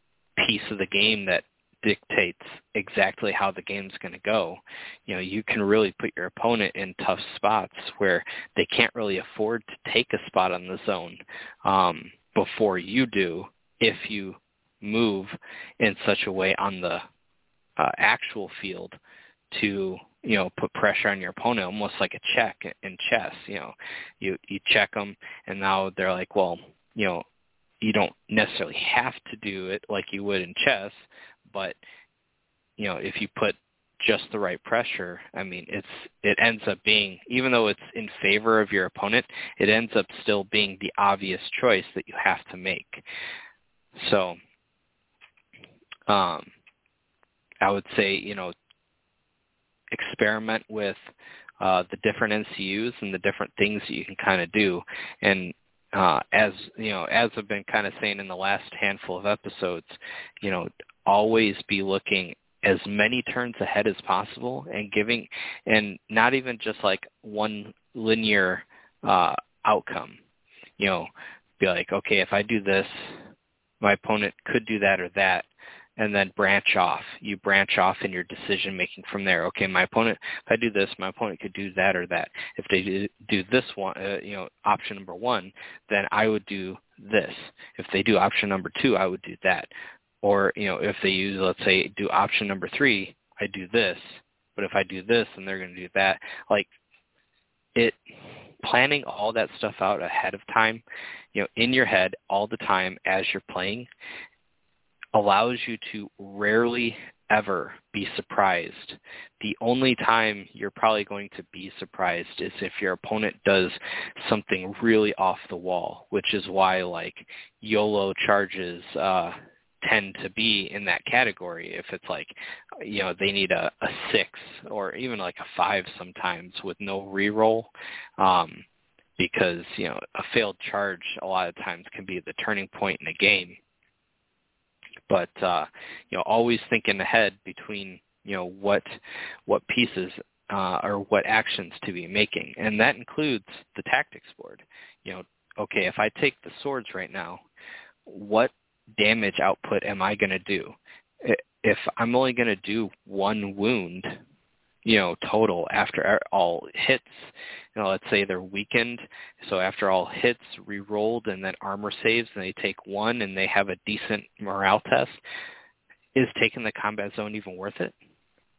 piece of the game that dictates exactly how the game's going to go. You know, you can really put your opponent in tough spots where they can't really afford to take a spot on the zone um, before you do if you move in such a way on the uh, actual field to you know put pressure on your opponent almost like a check in chess you know. You you check them and now they're like well you know you don't necessarily have to do it like you would in chess but you know if you put just the right pressure i mean it's it ends up being even though it's in favor of your opponent it ends up still being the obvious choice that you have to make so um, I would say, you know, experiment with uh, the different NCUs and the different things that you can kind of do. And uh, as you know, as I've been kind of saying in the last handful of episodes, you know, always be looking as many turns ahead as possible and giving, and not even just like one linear uh, outcome. You know, be like, okay, if I do this, my opponent could do that or that and then branch off. You branch off in your decision making from there. Okay, my opponent, if I do this, my opponent could do that or that. If they do this one, uh, you know, option number one, then I would do this. If they do option number two, I would do that. Or you know if they use let's say do option number three i do this but if i do this then they're going to do that like it planning all that stuff out ahead of time you know in your head all the time as you're playing allows you to rarely ever be surprised. The only time you're probably going to be surprised is if your opponent does something really off the wall, which is why like YOLO charges uh tend to be in that category. If it's like you know they need a, a six or even like a five sometimes with no reroll um because you know a failed charge a lot of times can be the turning point in a game. But uh, you know always thinking ahead between you know what what pieces uh, or what actions to be making, and that includes the tactics board. You know, okay, if I take the swords right now, what damage output am I going to do? If I'm only going to do one wound, you know, total after all hits. You know, let's say they're weakened, so after all hits, re-rolled, and then armor saves, and they take one, and they have a decent morale test. Is taking the combat zone even worth it?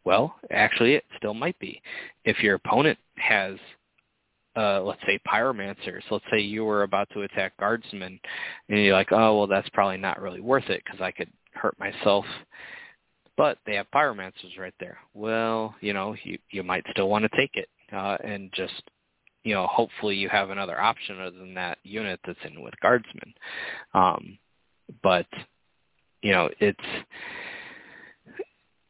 Well, actually, it still might be. If your opponent has, uh, let's say, pyromancers, let's say you were about to attack guardsmen, and you're like, oh, well, that's probably not really worth it because I could hurt myself but they have pyromancers right there. Well, you know, you you might still want to take it uh, and just you know, hopefully you have another option other than that unit that's in with guardsmen. Um, but you know, it's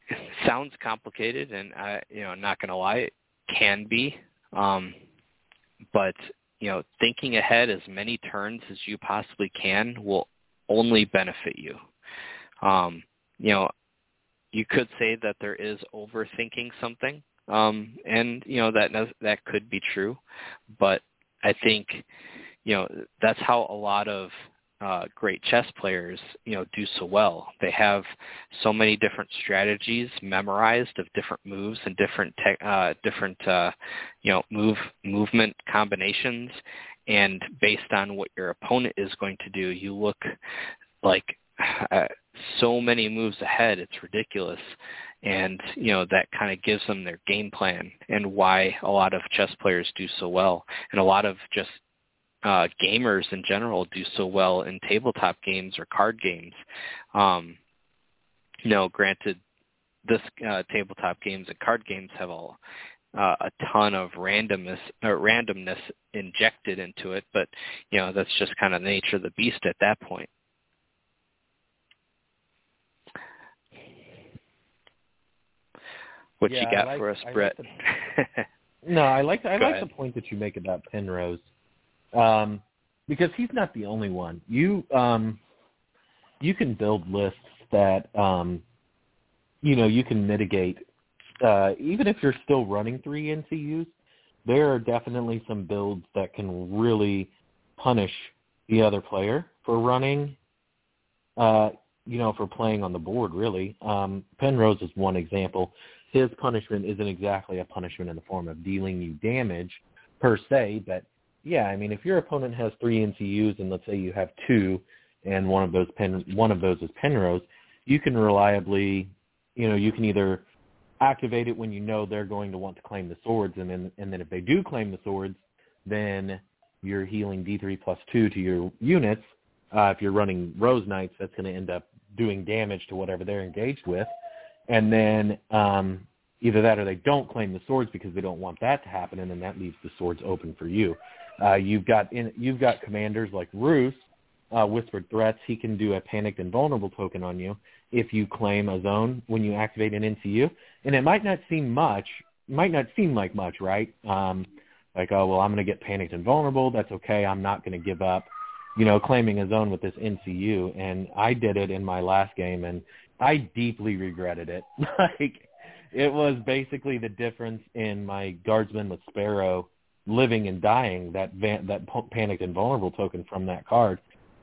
it sounds complicated, and I, you know, not going to lie, it can be. Um, but you know, thinking ahead as many turns as you possibly can will only benefit you. Um, you know, you could say that there is overthinking something, um, and you know that that could be true, but I think you know that's how a lot of uh, great chess players, you know, do so well. They have so many different strategies memorized of different moves and different te- uh, different uh, you know move movement combinations, and based on what your opponent is going to do, you look like uh, so many moves ahead. It's ridiculous. And, you know, that kind of gives them their game plan and why a lot of chess players do so well. And a lot of just uh, gamers in general do so well in tabletop games or card games. Um, you know, granted, this uh, tabletop games and card games have a uh, a ton of randomness or randomness injected into it, but you know that's just kind of the nature of the beast at that point. What yeah, you got like, for us, Brett? Like the, no, I like I Go like ahead. the point that you make about Penrose, um, because he's not the only one. You um, you can build lists that um, you know you can mitigate, uh, even if you're still running three NCUs. There are definitely some builds that can really punish the other player for running uh, you know, for playing on the board, really. Um, Penrose is one example his punishment isn't exactly a punishment in the form of dealing you damage per se, but yeah, I mean, if your opponent has three NCUs and let's say you have two, and one of those pen one of those is Penrose, you can reliably, you know, you can either activate it when you know they're going to want to claim the swords, and then and then if they do claim the swords, then you're healing D3 plus two to your units. Uh, if you're running Rose Knights, that's going to end up doing damage to whatever they're engaged with and then um, either that or they don't claim the swords because they don't want that to happen, and then that leaves the swords open for you. Uh, you've got in, you've got commanders like Roose, uh, Whispered Threats. He can do a panicked and vulnerable token on you if you claim a zone when you activate an NCU, and it might not seem much, might not seem like much, right? Um, like, oh well, I'm going to get panicked and vulnerable. That's okay. I'm not going to give up you know, claiming a zone with this NCU. And I did it in my last game, and I deeply regretted it. like it was basically the difference in my guardsman with Sparrow living and dying that van, that panicked and vulnerable token from that card.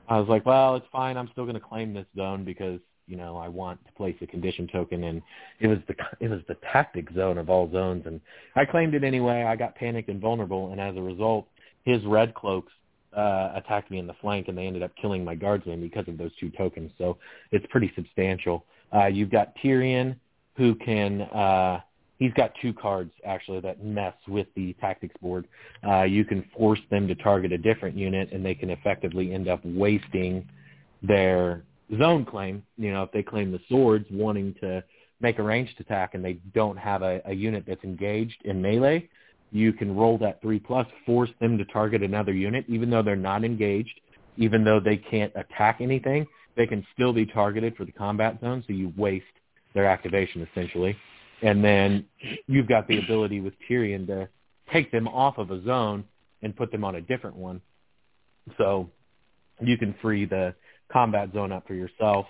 I was like, well, it's fine. I'm still going to claim this zone because you know I want to place a condition token, and it was the it was the tactic zone of all zones, and I claimed it anyway. I got panicked and vulnerable, and as a result, his red cloaks uh, attacked me in the flank, and they ended up killing my guardsman because of those two tokens. So it's pretty substantial. Uh, you've got Tyrion, who can uh, he's got two cards actually that mess with the tactics board. Uh, you can force them to target a different unit, and they can effectively end up wasting their zone claim. You know, if they claim the swords, wanting to make a ranged attack, and they don't have a, a unit that's engaged in melee, you can roll that three plus, force them to target another unit, even though they're not engaged, even though they can't attack anything. They can still be targeted for the combat zone, so you waste their activation essentially. And then you've got the ability with Tyrion to take them off of a zone and put them on a different one. So you can free the combat zone up for yourself.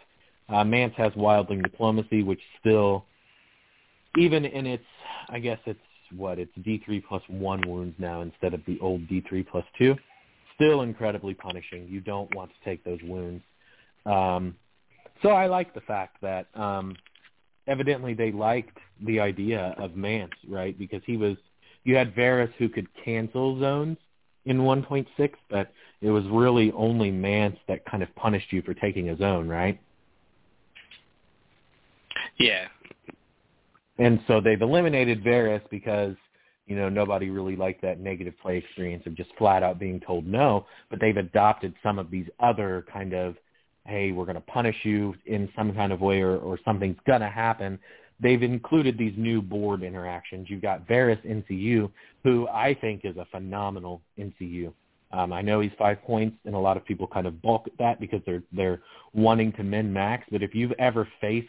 Uh, Mance has Wildling Diplomacy, which still, even in its, I guess it's what, it's D3 plus 1 wounds now instead of the old D3 plus 2. Still incredibly punishing. You don't want to take those wounds. Um, so I like the fact that um, evidently they liked the idea of Mance, right? Because he was you had Varys who could cancel zones in 1.6, but it was really only Mance that kind of punished you for taking a zone, right? Yeah. And so they've eliminated Varys because you know nobody really liked that negative play experience of just flat out being told no, but they've adopted some of these other kind of hey, we're going to punish you in some kind of way or, or something's going to happen, they've included these new board interactions. You've got Varys NCU, who I think is a phenomenal NCU. Um, I know he's five points, and a lot of people kind of balk at that because they're they're wanting to min max. But if you've ever faced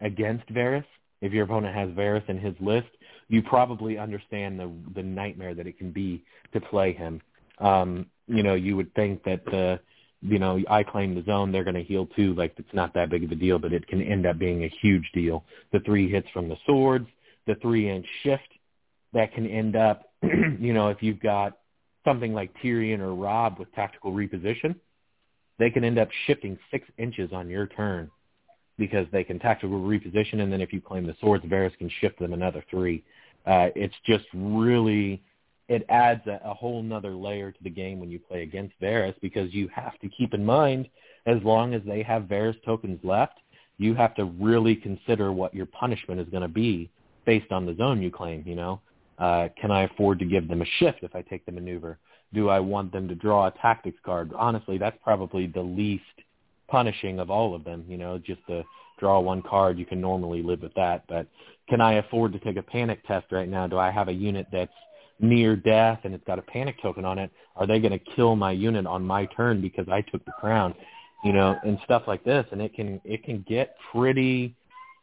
against Varys, if your opponent has Varys in his list, you probably understand the the nightmare that it can be to play him. Um, you know, you would think that the you know, I claim the zone, they're going to heal too. Like it's not that big of a deal, but it can end up being a huge deal. The three hits from the swords, the three inch shift that can end up, you know, if you've got something like Tyrion or Robb with tactical reposition, they can end up shifting six inches on your turn because they can tactical reposition, and then if you claim the swords, Varys can shift them another three. Uh, it's just really it adds a, a whole nother layer to the game when you play against Varys because you have to keep in mind as long as they have Varys tokens left, you have to really consider what your punishment is going to be based on the zone you claim, you know. Uh, can I afford to give them a shift if I take the maneuver? Do I want them to draw a tactics card? Honestly, that's probably the least punishing of all of them, you know, just to draw one card, you can normally live with that. But can I afford to take a panic test right now? Do I have a unit that's near death and it's got a panic token on it, are they going to kill my unit on my turn because I took the crown? You know, and stuff like this, and it can it can get pretty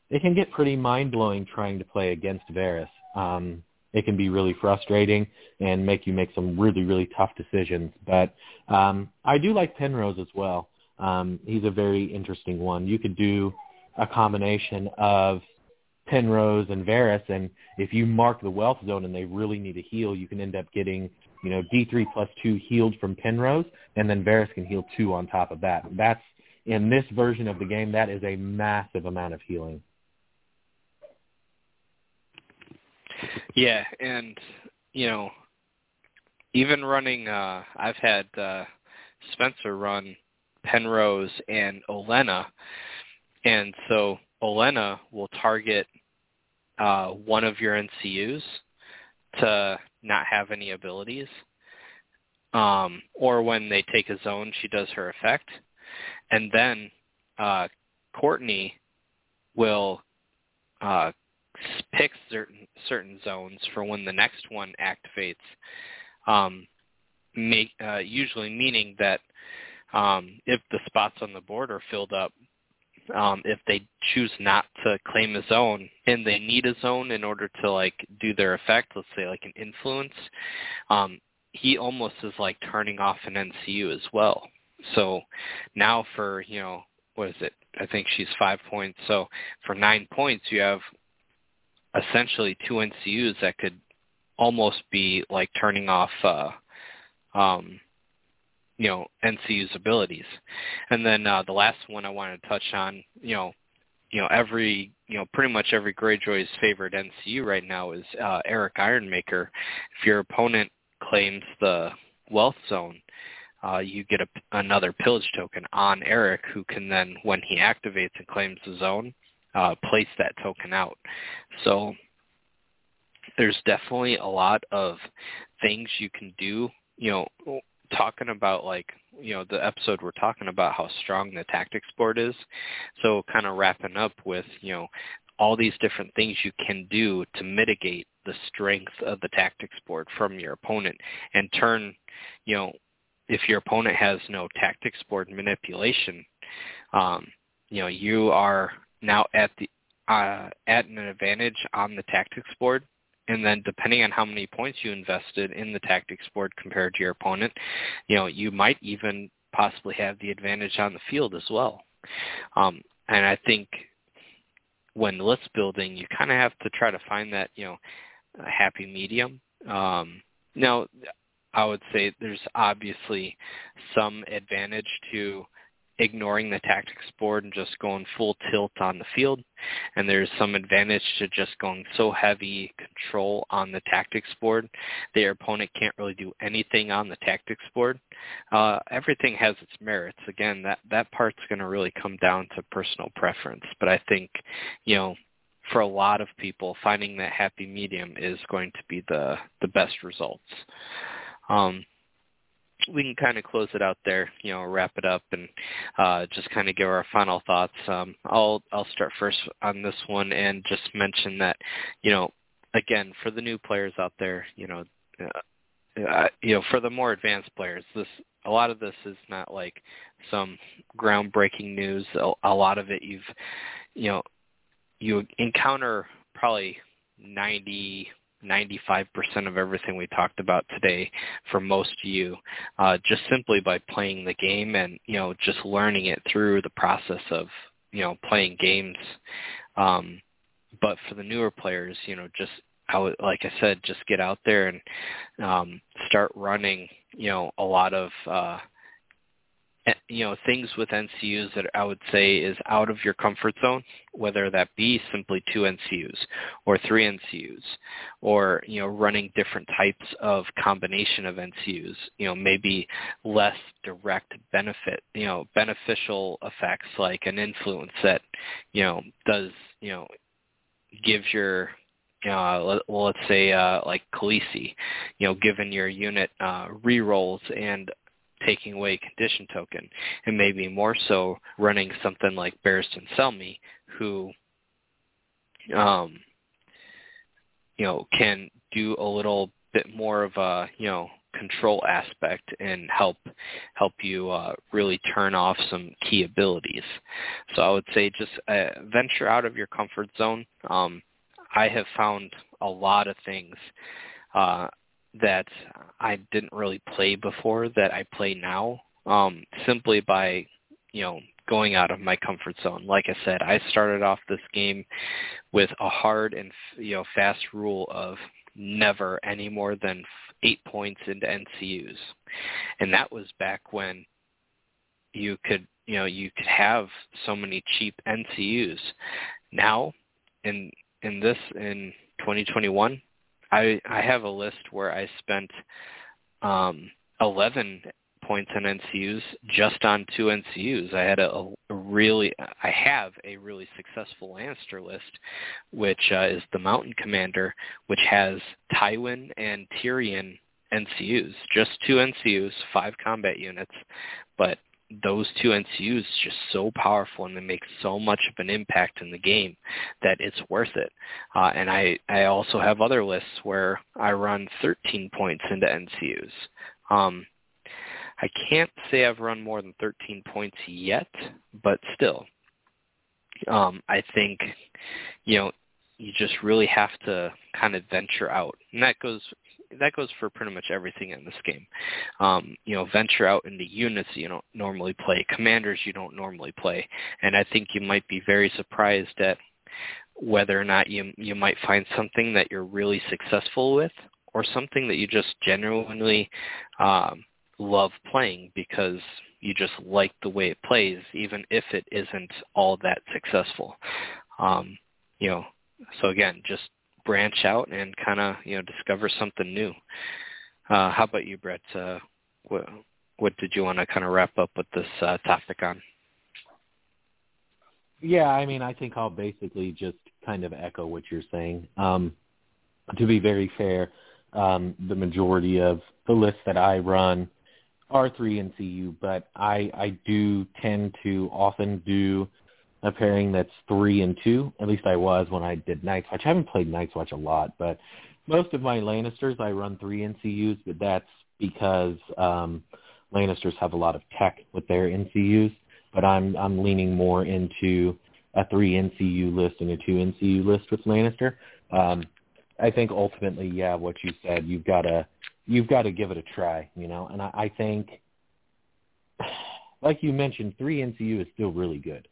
it can get pretty mind blowing trying to play against Varys. Um, it can be really frustrating and make you make some really really tough decisions. But um, I do like Penrose as well. Um, he's a very interesting one. You could do a combination of Penrose and Varys, and if you mark the wealth zone and they really need to heal, you can end up getting, you know, D3 plus two healed from Penrose, and then Varys can heal two on top of that. That's in this version of the game, that is a massive amount of healing. Yeah, and you know, even running, uh, I've had uh, Spencer run Penrose and Olenna, and so Olenna will target uh, one of your NCUs to not have any abilities. Um, or when they take a zone, she does her effect. And then uh, Courtney will uh, pick certain certain zones for when the next one activates. Um, make, uh, usually meaning that um, if the spots on the board are filled up um, if they choose not to claim a zone and they need a zone in order to like do their effect, let's say like an influence, um, he almost is like turning off an NCU as well. So now for, you know, what is it? I think she's five points. So for nine points, you have essentially two NCUs that could almost be like turning off uh, um, you know NCU's abilities. And then uh, the last one I wanted to touch on, you know, you know every you know pretty much every Greyjoy's favorite NCU right now is uh, Erik Ironmaker. If your opponent claims the wealth zone, uh, you get a, another pillage token on Erik, who can then, when he activates and claims the zone, uh, place that token out. So there's definitely a lot of things you can do. You know, talking about like you know the episode we're talking about how strong the tactics board is. So kind of wrapping up with you know all these different things you can do to mitigate the strength of the tactics board from your opponent and turn you know if your opponent has no tactics board manipulation um, you know you are now at the uh, at an advantage on the tactics board and then depending on how many points you invested in the tactics board compared to your opponent, you know, you might even possibly have the advantage on the field as well. Um, and I think when list building, you kind of have to try to find that, you know, happy medium. Um, now, I would say there's obviously some advantage to ignoring the tactics board and just going full tilt on the field. And there's some advantage to just going so heavy control on the tactics board your opponent can't really do anything on the tactics board. Uh, everything has its merits. Again, that, that part's going to really come down to personal preference. But I think, you know, for a lot of people, finding that happy medium is going to be the, the best results. Um, we can kind of close it out there, you know, wrap it up, and uh, just kind of give our final thoughts. Um, I'll I'll start first on this one and just mention that, you know, again for the new players out there, you know, uh, uh, you know, for the more advanced players, this a lot of this is not like some groundbreaking news. A, a lot of it you've, you know, you encounter probably ninety 95% of everything we talked about today for most of you uh, just simply by playing the game and you know just learning it through the process of you know playing games. Um, but for the newer players you know just I would, like I said just get out there and um, start running you know a lot of uh, you know things with NCUs that I would say is out of your comfort zone, whether that be simply two NCUs or three NCUs, or you know running different types of combination of NCUs. You know maybe less direct benefit, you know beneficial effects like an influence that you know does you know gives your uh, let, well, let's say uh, like Khaleesi, you know, given your unit uh, rerolls and taking away condition token, and maybe more so running something like Barristan Selmy, who, um, you know, can do a little bit more of a you know control aspect and help help you uh, really turn off some key abilities. So I would say just uh, venture out of your comfort zone. Um, I have found a lot of things uh, that I didn't really play before that I play now um, simply by, you know, going out of my comfort zone. Like I said, I started off this game with a hard and you know fast rule of never any more than eight points into NCUs, and that was back when you could you know you could have so many cheap NCUs. Now, in in this in 2021, I I have a list where I spent um, 11 points on NCUs just on two NCUs. I had a, a really I have a really successful Lannister list, which uh, is the Mountain Commander, which has Tywin and Tyrion NCUs, just two NCUs, five combat units, but those two NCUs just so powerful and they make so much of an impact in the game that it's worth it. Uh, and I, I also have other lists where I run 13 points into NCUs. Um, I can't say I've run more than 13 points yet, but still, um, I think, you know, you just really have to kind of venture out. And that goes that goes for pretty much everything in this game. Um, you know, venture out into units you don't normally play, commanders you don't normally play, and I think you might be very surprised at whether or not you you might find something that you're really successful with, or something that you just genuinely um, love playing because you just like the way it plays, even if it isn't all that successful. Um, you know, so again, just branch out and kind of you know discover something new. Uh, how about you, Brett? Uh, what what did you want to kind of wrap up with this uh, topic on? Yeah, I mean, I think I'll basically just kind of echo what you're saying. Um, to be very fair, um, the majority of the lists that I run are three NCU, but I I do tend to often do a pairing that's three and two. At least I was when I did Night's Watch. I haven't played Night's Watch a lot, but most of my Lannisters I run three NCUs, but that's because um, Lannisters have a lot of tech with their NCUs. But I'm I'm leaning more into a three NCU list and a two NCU list with Lannister. Um, I think ultimately, yeah, what you said, you've got to you've got to give it a try, you know. And I, I think, like you mentioned, three NCU is still really good.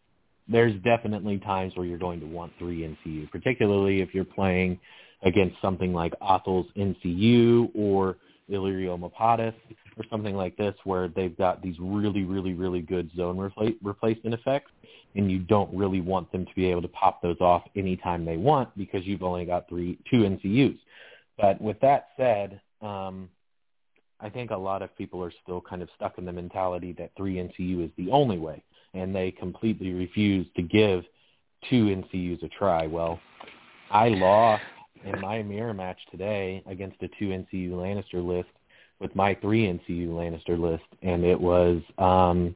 There's definitely times where you're going to want three NCU, particularly if you're playing against something like Othell's NCU or Illyrio Mopatis or something like this, where they've got these really, really, really good zone repla- replacement effects, and you don't really want them to be able to pop those off anytime they want because you've only got three, two NCUs. But with that said, um, I think a lot of people are still kind of stuck in the mentality that three NCU is the only way, and they completely refuse to give two NCUs a try. Well, I lost in my mirror match today against a two NCU Lannister list with my three NCU Lannister list, and it was, um,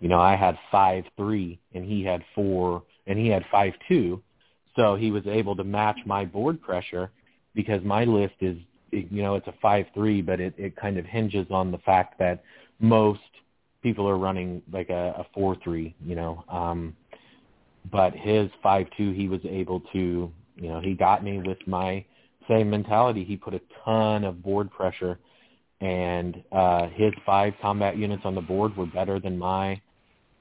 you know, I had five three, and he had four, and he had five two, so he was able to match my board pressure because my list is you know, it's a five three, but it it kind of hinges on the fact that most people are running like a, a four three, you know. Um, but his five two, he was able to, you know, he got me with my same mentality. He put a ton of board pressure, and uh, his five combat units on the board were better than my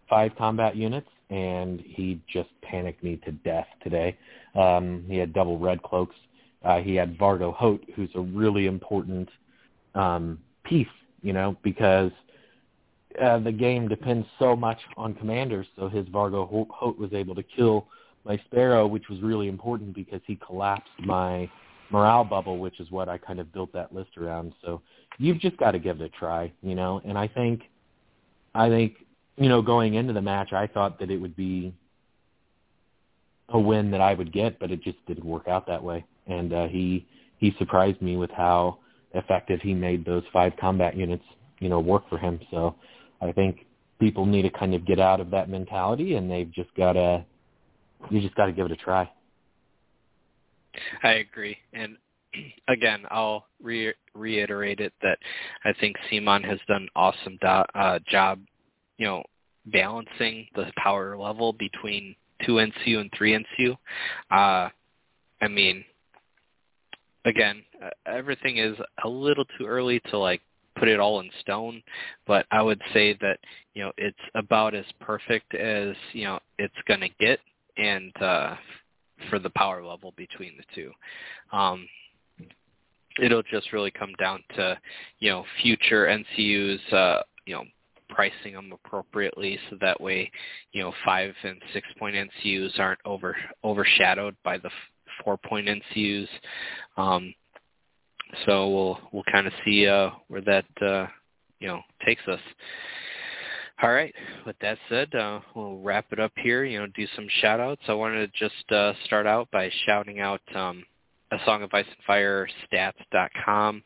five combat units, and he just panicked me to death today. Um, he had double red cloaks uh, he had Vargo Hoat, who's a really important um, piece, you know, because uh, the game depends so much on commanders. So his Vargo Hoat was able to kill my Sparrow, which was really important because he collapsed my morale bubble, which is what I kind of built that list around. So you've just got to give it a try, you know. And I think, I think, you know, going into the match, I thought that it would be a win that I would get, but it just didn't work out that way and uh, he he surprised me with how effective he made those five combat units, you know, work for him. So I think people need to kind of get out of that mentality, and they've just got to you just got to give it a try. I agree, and again, I'll re- reiterate it that I think CMON has done an awesome do- uh, job, you know, balancing the power level between two NCU and three NCU. Uh, I mean, again, everything is a little too early to like put it all in stone, but I would say that you know it's about as perfect as you know it's going to get, and uh, for the power level between the two. Um, it'll just really come down to you know future NCUs, uh, you know pricing them appropriately so that way you know five and six point NCUs aren't over overshadowed by the four point NCUs. Um, so we'll we'll kind of see uh, where that uh, you know takes us. All right. With that said, uh, we'll wrap it up here. You know, do some shout outs. I wanted to just uh, start out by shouting out um, a Song of Ice and Fire stats.com.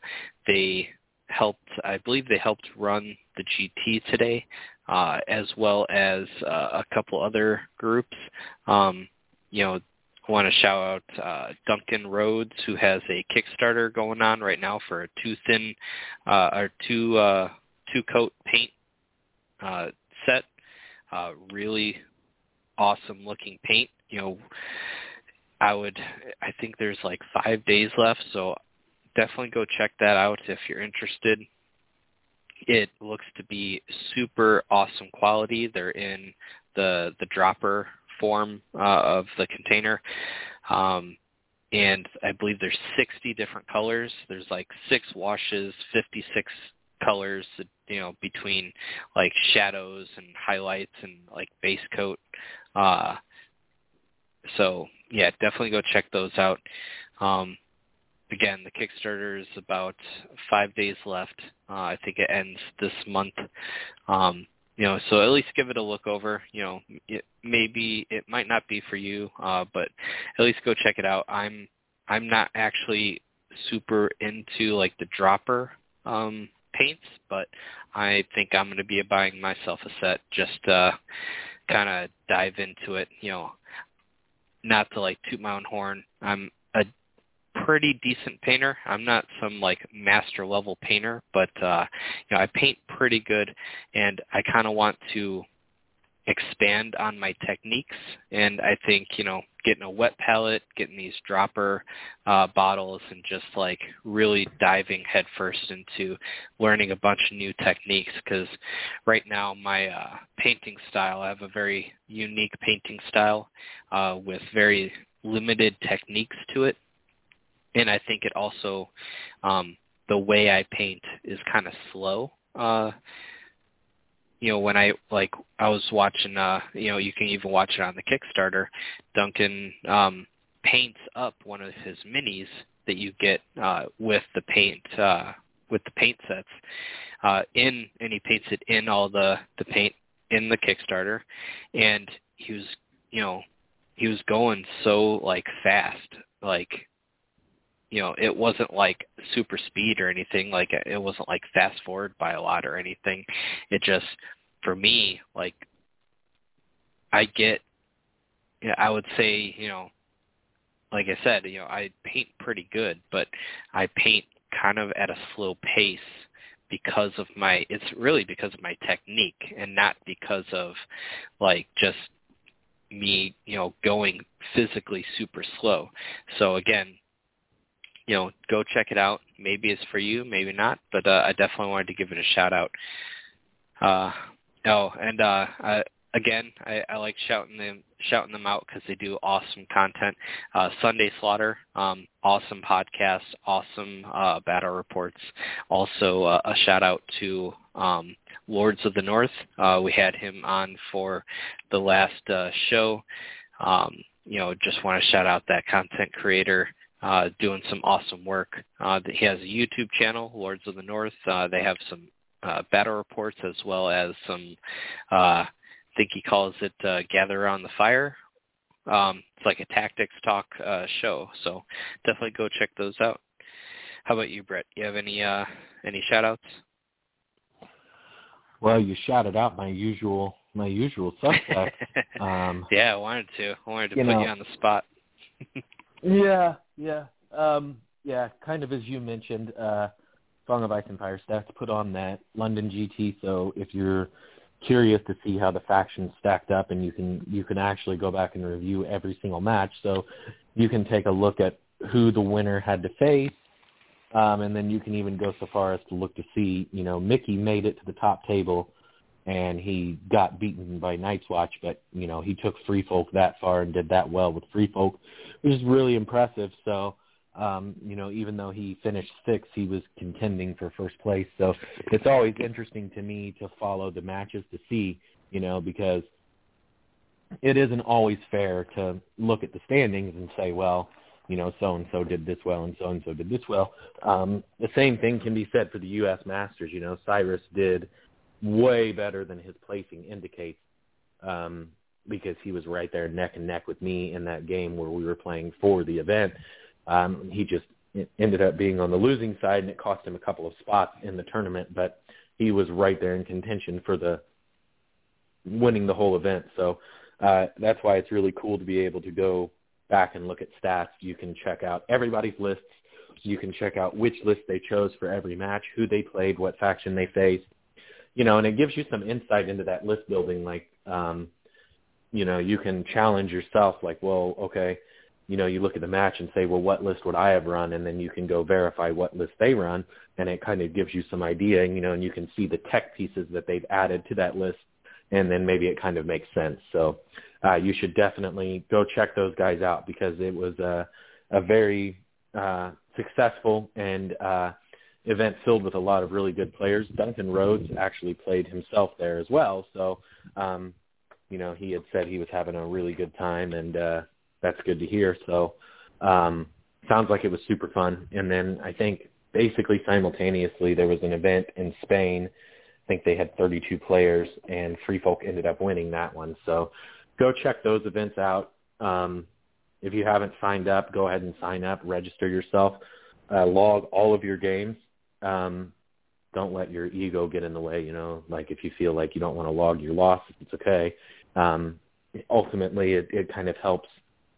They helped, I believe they helped run the GT today, uh, as well as uh, a couple other groups. Um, you know, want to shout out uh, Duncan Rhodes, who has a Kickstarter going on right now for a two thin uh, or two uh, two coat paint uh, set. Uh, really awesome looking paint. You know, I would. I think there's like five days left, so definitely go check that out if you're interested. It looks to be super awesome quality. They're in the the dropper form uh, of the container. Um, and I believe there's 60 different colors. There's like six washes, 56 colors, you know, between like shadows and highlights and like base coat. Uh, so yeah, definitely go check those out. Um, again, the Kickstarter is about five days left. Uh, I think it ends this month. Um, you know, so at least give it a look over. You know, it, maybe it might not be for you, uh, but at least go check it out. I'm I'm not actually super into like the dropper um, paints, but I think I'm going to be buying myself a set just uh, kind of dive into it. You know, not to like toot my own horn. I'm pretty decent painter. I'm not some like master level painter, but uh you know, I paint pretty good and I kind of want to expand on my techniques and I think, you know, getting a wet palette, getting these dropper uh bottles and just like really diving headfirst into learning a bunch of new techniques cuz right now my uh painting style, I have a very unique painting style uh with very limited techniques to it and I think it also um, the way I paint is kind of slow. Uh, you know, when I like I was watching, uh, you know, you can even watch it on the Kickstarter. Duncan um, paints up one of his minis that you get uh, with the paint uh, with the paint sets uh, in, and he paints it in all the the paint in the Kickstarter, and he was, you know, he was going so like fast, like you know, it wasn't like super speed or anything. Like it wasn't like fast forward by a lot or anything. It just, for me, like I get, I would say, you know, like I said, you know, I paint pretty good, but I paint kind of at a slow pace because of my it's really because of my technique and not because of like just me you know going physically super slow so again you know, go check it out. Maybe it's for you, maybe not, but uh, I definitely wanted to give it a shout out. Uh, oh, and uh, I, again, I, I like shouting them shouting them out because they do awesome content. Uh, Sunday Slaughter, um, awesome podcast, awesome uh, battle reports. Also, uh, a shout out to um, Lords of the North. Uh, we had him on for the last uh, show. Um, you know, just want to shout out that content creator uh, doing some awesome work. Uh, he has a YouTube channel, Lords of the North. Uh, they have some uh, battle reports as well as some, uh, I think he calls it uh, Gather Around the Fire. Um, it's like a tactics talk uh, show, so definitely go check those out. How about you, Brett? You have any uh, any shout outs? Well, you shouted out my usual my usual suspect. um, yeah, I wanted to. I wanted to put know, you on the spot. yeah, yeah, um, yeah. Kind of as you mentioned, uh, Song of Ice and Fire stats put on that London GT. So if you're curious to see how the factions stacked up, and you can you can actually go back and review every single match. So you can take a look at who the winner had to face, um, and then you can even go so far as to look to see, you know, Mickey made it to the top table, and he got beaten by Night's Watch, but you know he took Free Folk that far and did that well with Free Folk, which is really impressive. So, um, you know, even though he finished sixth, he was contending for first place. So it's always interesting to me to follow the matches to see, you know, because it isn't always fair to look at the standings and say, well, you know, so and so did this well and so and so did this well. Um, the same thing can be said for the U.S. Masters. You know, Cyrus did way better than his placing indicates. Um, because he was right there neck and neck with me in that game where we were playing for the event. Um, he just ended up being on the losing side, and it cost him a couple of spots in the tournament. But he was right there in contention for the winning the whole event. So uh, that's why it's really cool to be able to go back and look at stats. You can check out everybody's lists. You can check out which list they chose for every match, who they played, what faction they faced. You know, and it gives you some insight into that list building. Like, um, you know, you can challenge yourself like, well, okay, you know, you look at the match and say, well, what list would I have run? And then you can go verify what list they run, and it kind of gives you some idea, you know, and you can see the tech pieces that they've added to that list, and then maybe it kind of makes sense. So uh, you should definitely go check those guys out because it was a, a very uh, successful and uh, event filled with a lot of really good players. Duncan Rhodes actually played himself there as well, so um, you know, he had said he was having a really good time, and uh, that's good to hear. So, um, sounds like it was super fun. And then I think basically simultaneously there was an event in Spain. I think they had 32 players, and Free Folk ended up winning that one. So go check those events out. Um, if you haven't signed up, go ahead and sign up, register yourself, uh, log all of your games. Um, don't let your ego get in the way. You know, like if you feel like you don't want to log your losses, it's okay. Um, ultimately, it, it kind of helps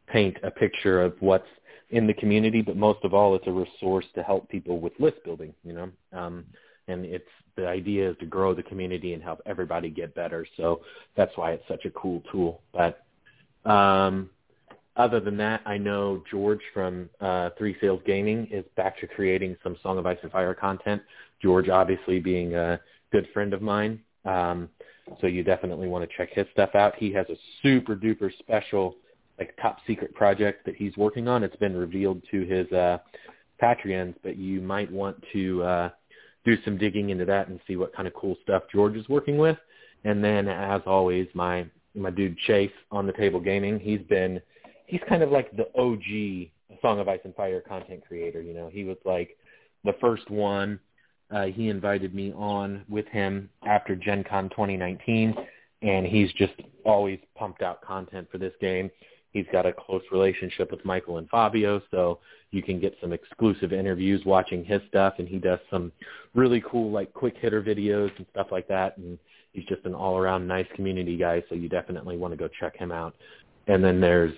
paint a picture of what's in the community, but most of all, it's a resource to help people with list building. You know, um, and it's the idea is to grow the community and help everybody get better. So that's why it's such a cool tool. But um, other than that, I know George from uh, Three Sales Gaming is back to creating some Song of Ice and Fire content. George, obviously, being a good friend of mine, um, so you definitely want to check his stuff out. He has a super duper special, like top secret project that he's working on. It's been revealed to his uh, Patreons, but you might want to uh, do some digging into that and see what kind of cool stuff George is working with. And then, as always, my my dude Chase on the table gaming. He's been he's kind of like the OG Song of Ice and Fire content creator. You know, he was like the first one. Uh, he invited me on with him after Gen Con 2019, and he's just always pumped out content for this game. He's got a close relationship with Michael and Fabio, so you can get some exclusive interviews watching his stuff, and he does some really cool like quick hitter videos and stuff like that. And he's just an all around nice community guy, so you definitely want to go check him out. And then there's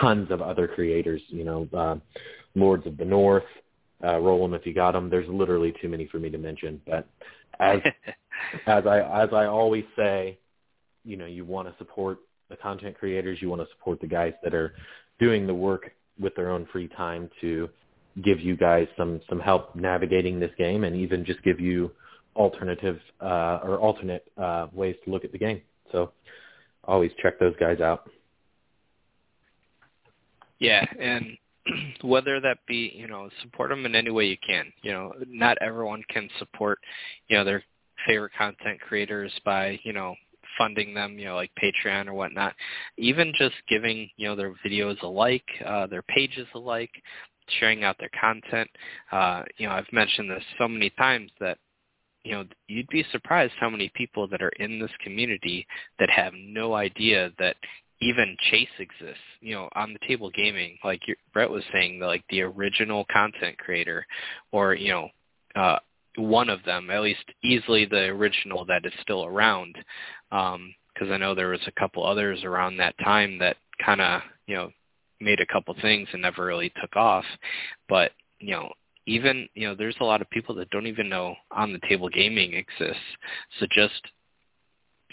tons of other creators, you know, uh, Lords of the North, uh, roll them if you got them. There's literally too many for me to mention, but as as I as I always say, you know, you want to support the content creators, you want to support the guys that are doing the work with their own free time to give you guys some some help navigating this game and even just give you alternative uh, or alternate uh, ways to look at the game. So always check those guys out. Yeah, and whether that be, you know, support them in any way you can. You know, not everyone can support, you know, their favorite content creators by, you know, funding them, you know, like Patreon or whatnot. Even just giving, you know, their videos a like, uh, their pages a like, sharing out their content. Uh, you know, I've mentioned this so many times that you know, you'd be surprised how many people that are in this community that have no idea that even Chase exists, you know, on the table gaming, like Brett was saying, the, like the original content creator, or you know, uh, one of them, at least easily the original that is still around, because um, I know there was a couple others around that time that kind of you know made a couple things and never really took off, but you know even you know there's a lot of people that don't even know on the table gaming exists. So just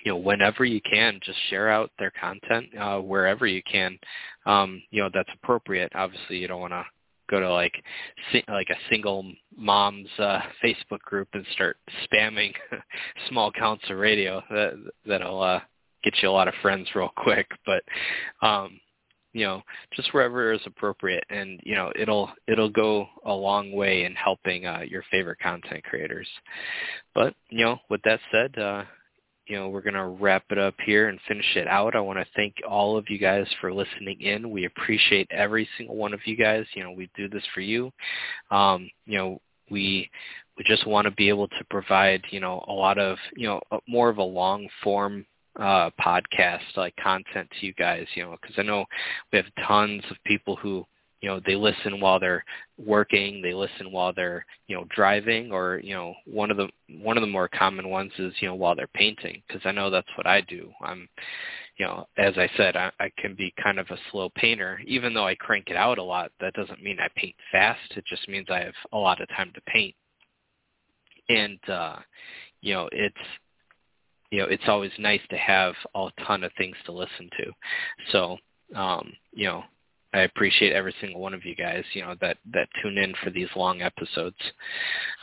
you know whenever you can just share out their content uh, wherever you can. Um, you know that's appropriate. Obviously you don't want to go to like si- like a single mom's uh, Facebook group and start spamming Small Council Radio. That that'll uh, get you a lot of friends real quick. But um you know just wherever is appropriate. And you know it'll it'll go a long way in helping uh, your favorite content creators. But you know with that said uh you know, we're going to wrap it up here and finish it out. I want to thank all of you guys for listening in. We appreciate every single one of you guys. You know, we do this for you. Um, you know, we we just want to be able to provide, you know, a lot of, you know, more of a long form uh, podcast like content to you guys, you know, because I know we have tons of people who you know they listen while they're working they listen while they're you know driving or you know one of the one of the more common ones is you know while they're painting because i know that's what i do. I'm you know as i said I, I can be kind of a slow painter. Even though i crank it out a lot that doesn't mean i paint fast. It just means i have a lot of time to paint. And uh you know it's you know it's always nice to have a ton of things to listen to. So um you know I appreciate every single one of you guys, you know, that that tune in for these long episodes.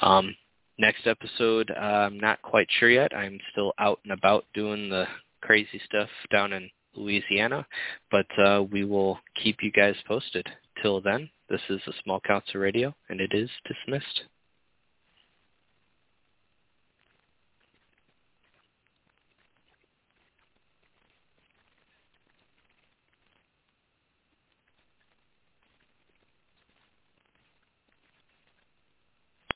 Um, next episode, uh, I'm not quite sure yet. I'm still out and about doing the crazy stuff down in Louisiana, but uh, we will keep you guys posted. Till then, this is the Small Council Radio, and it is dismissed.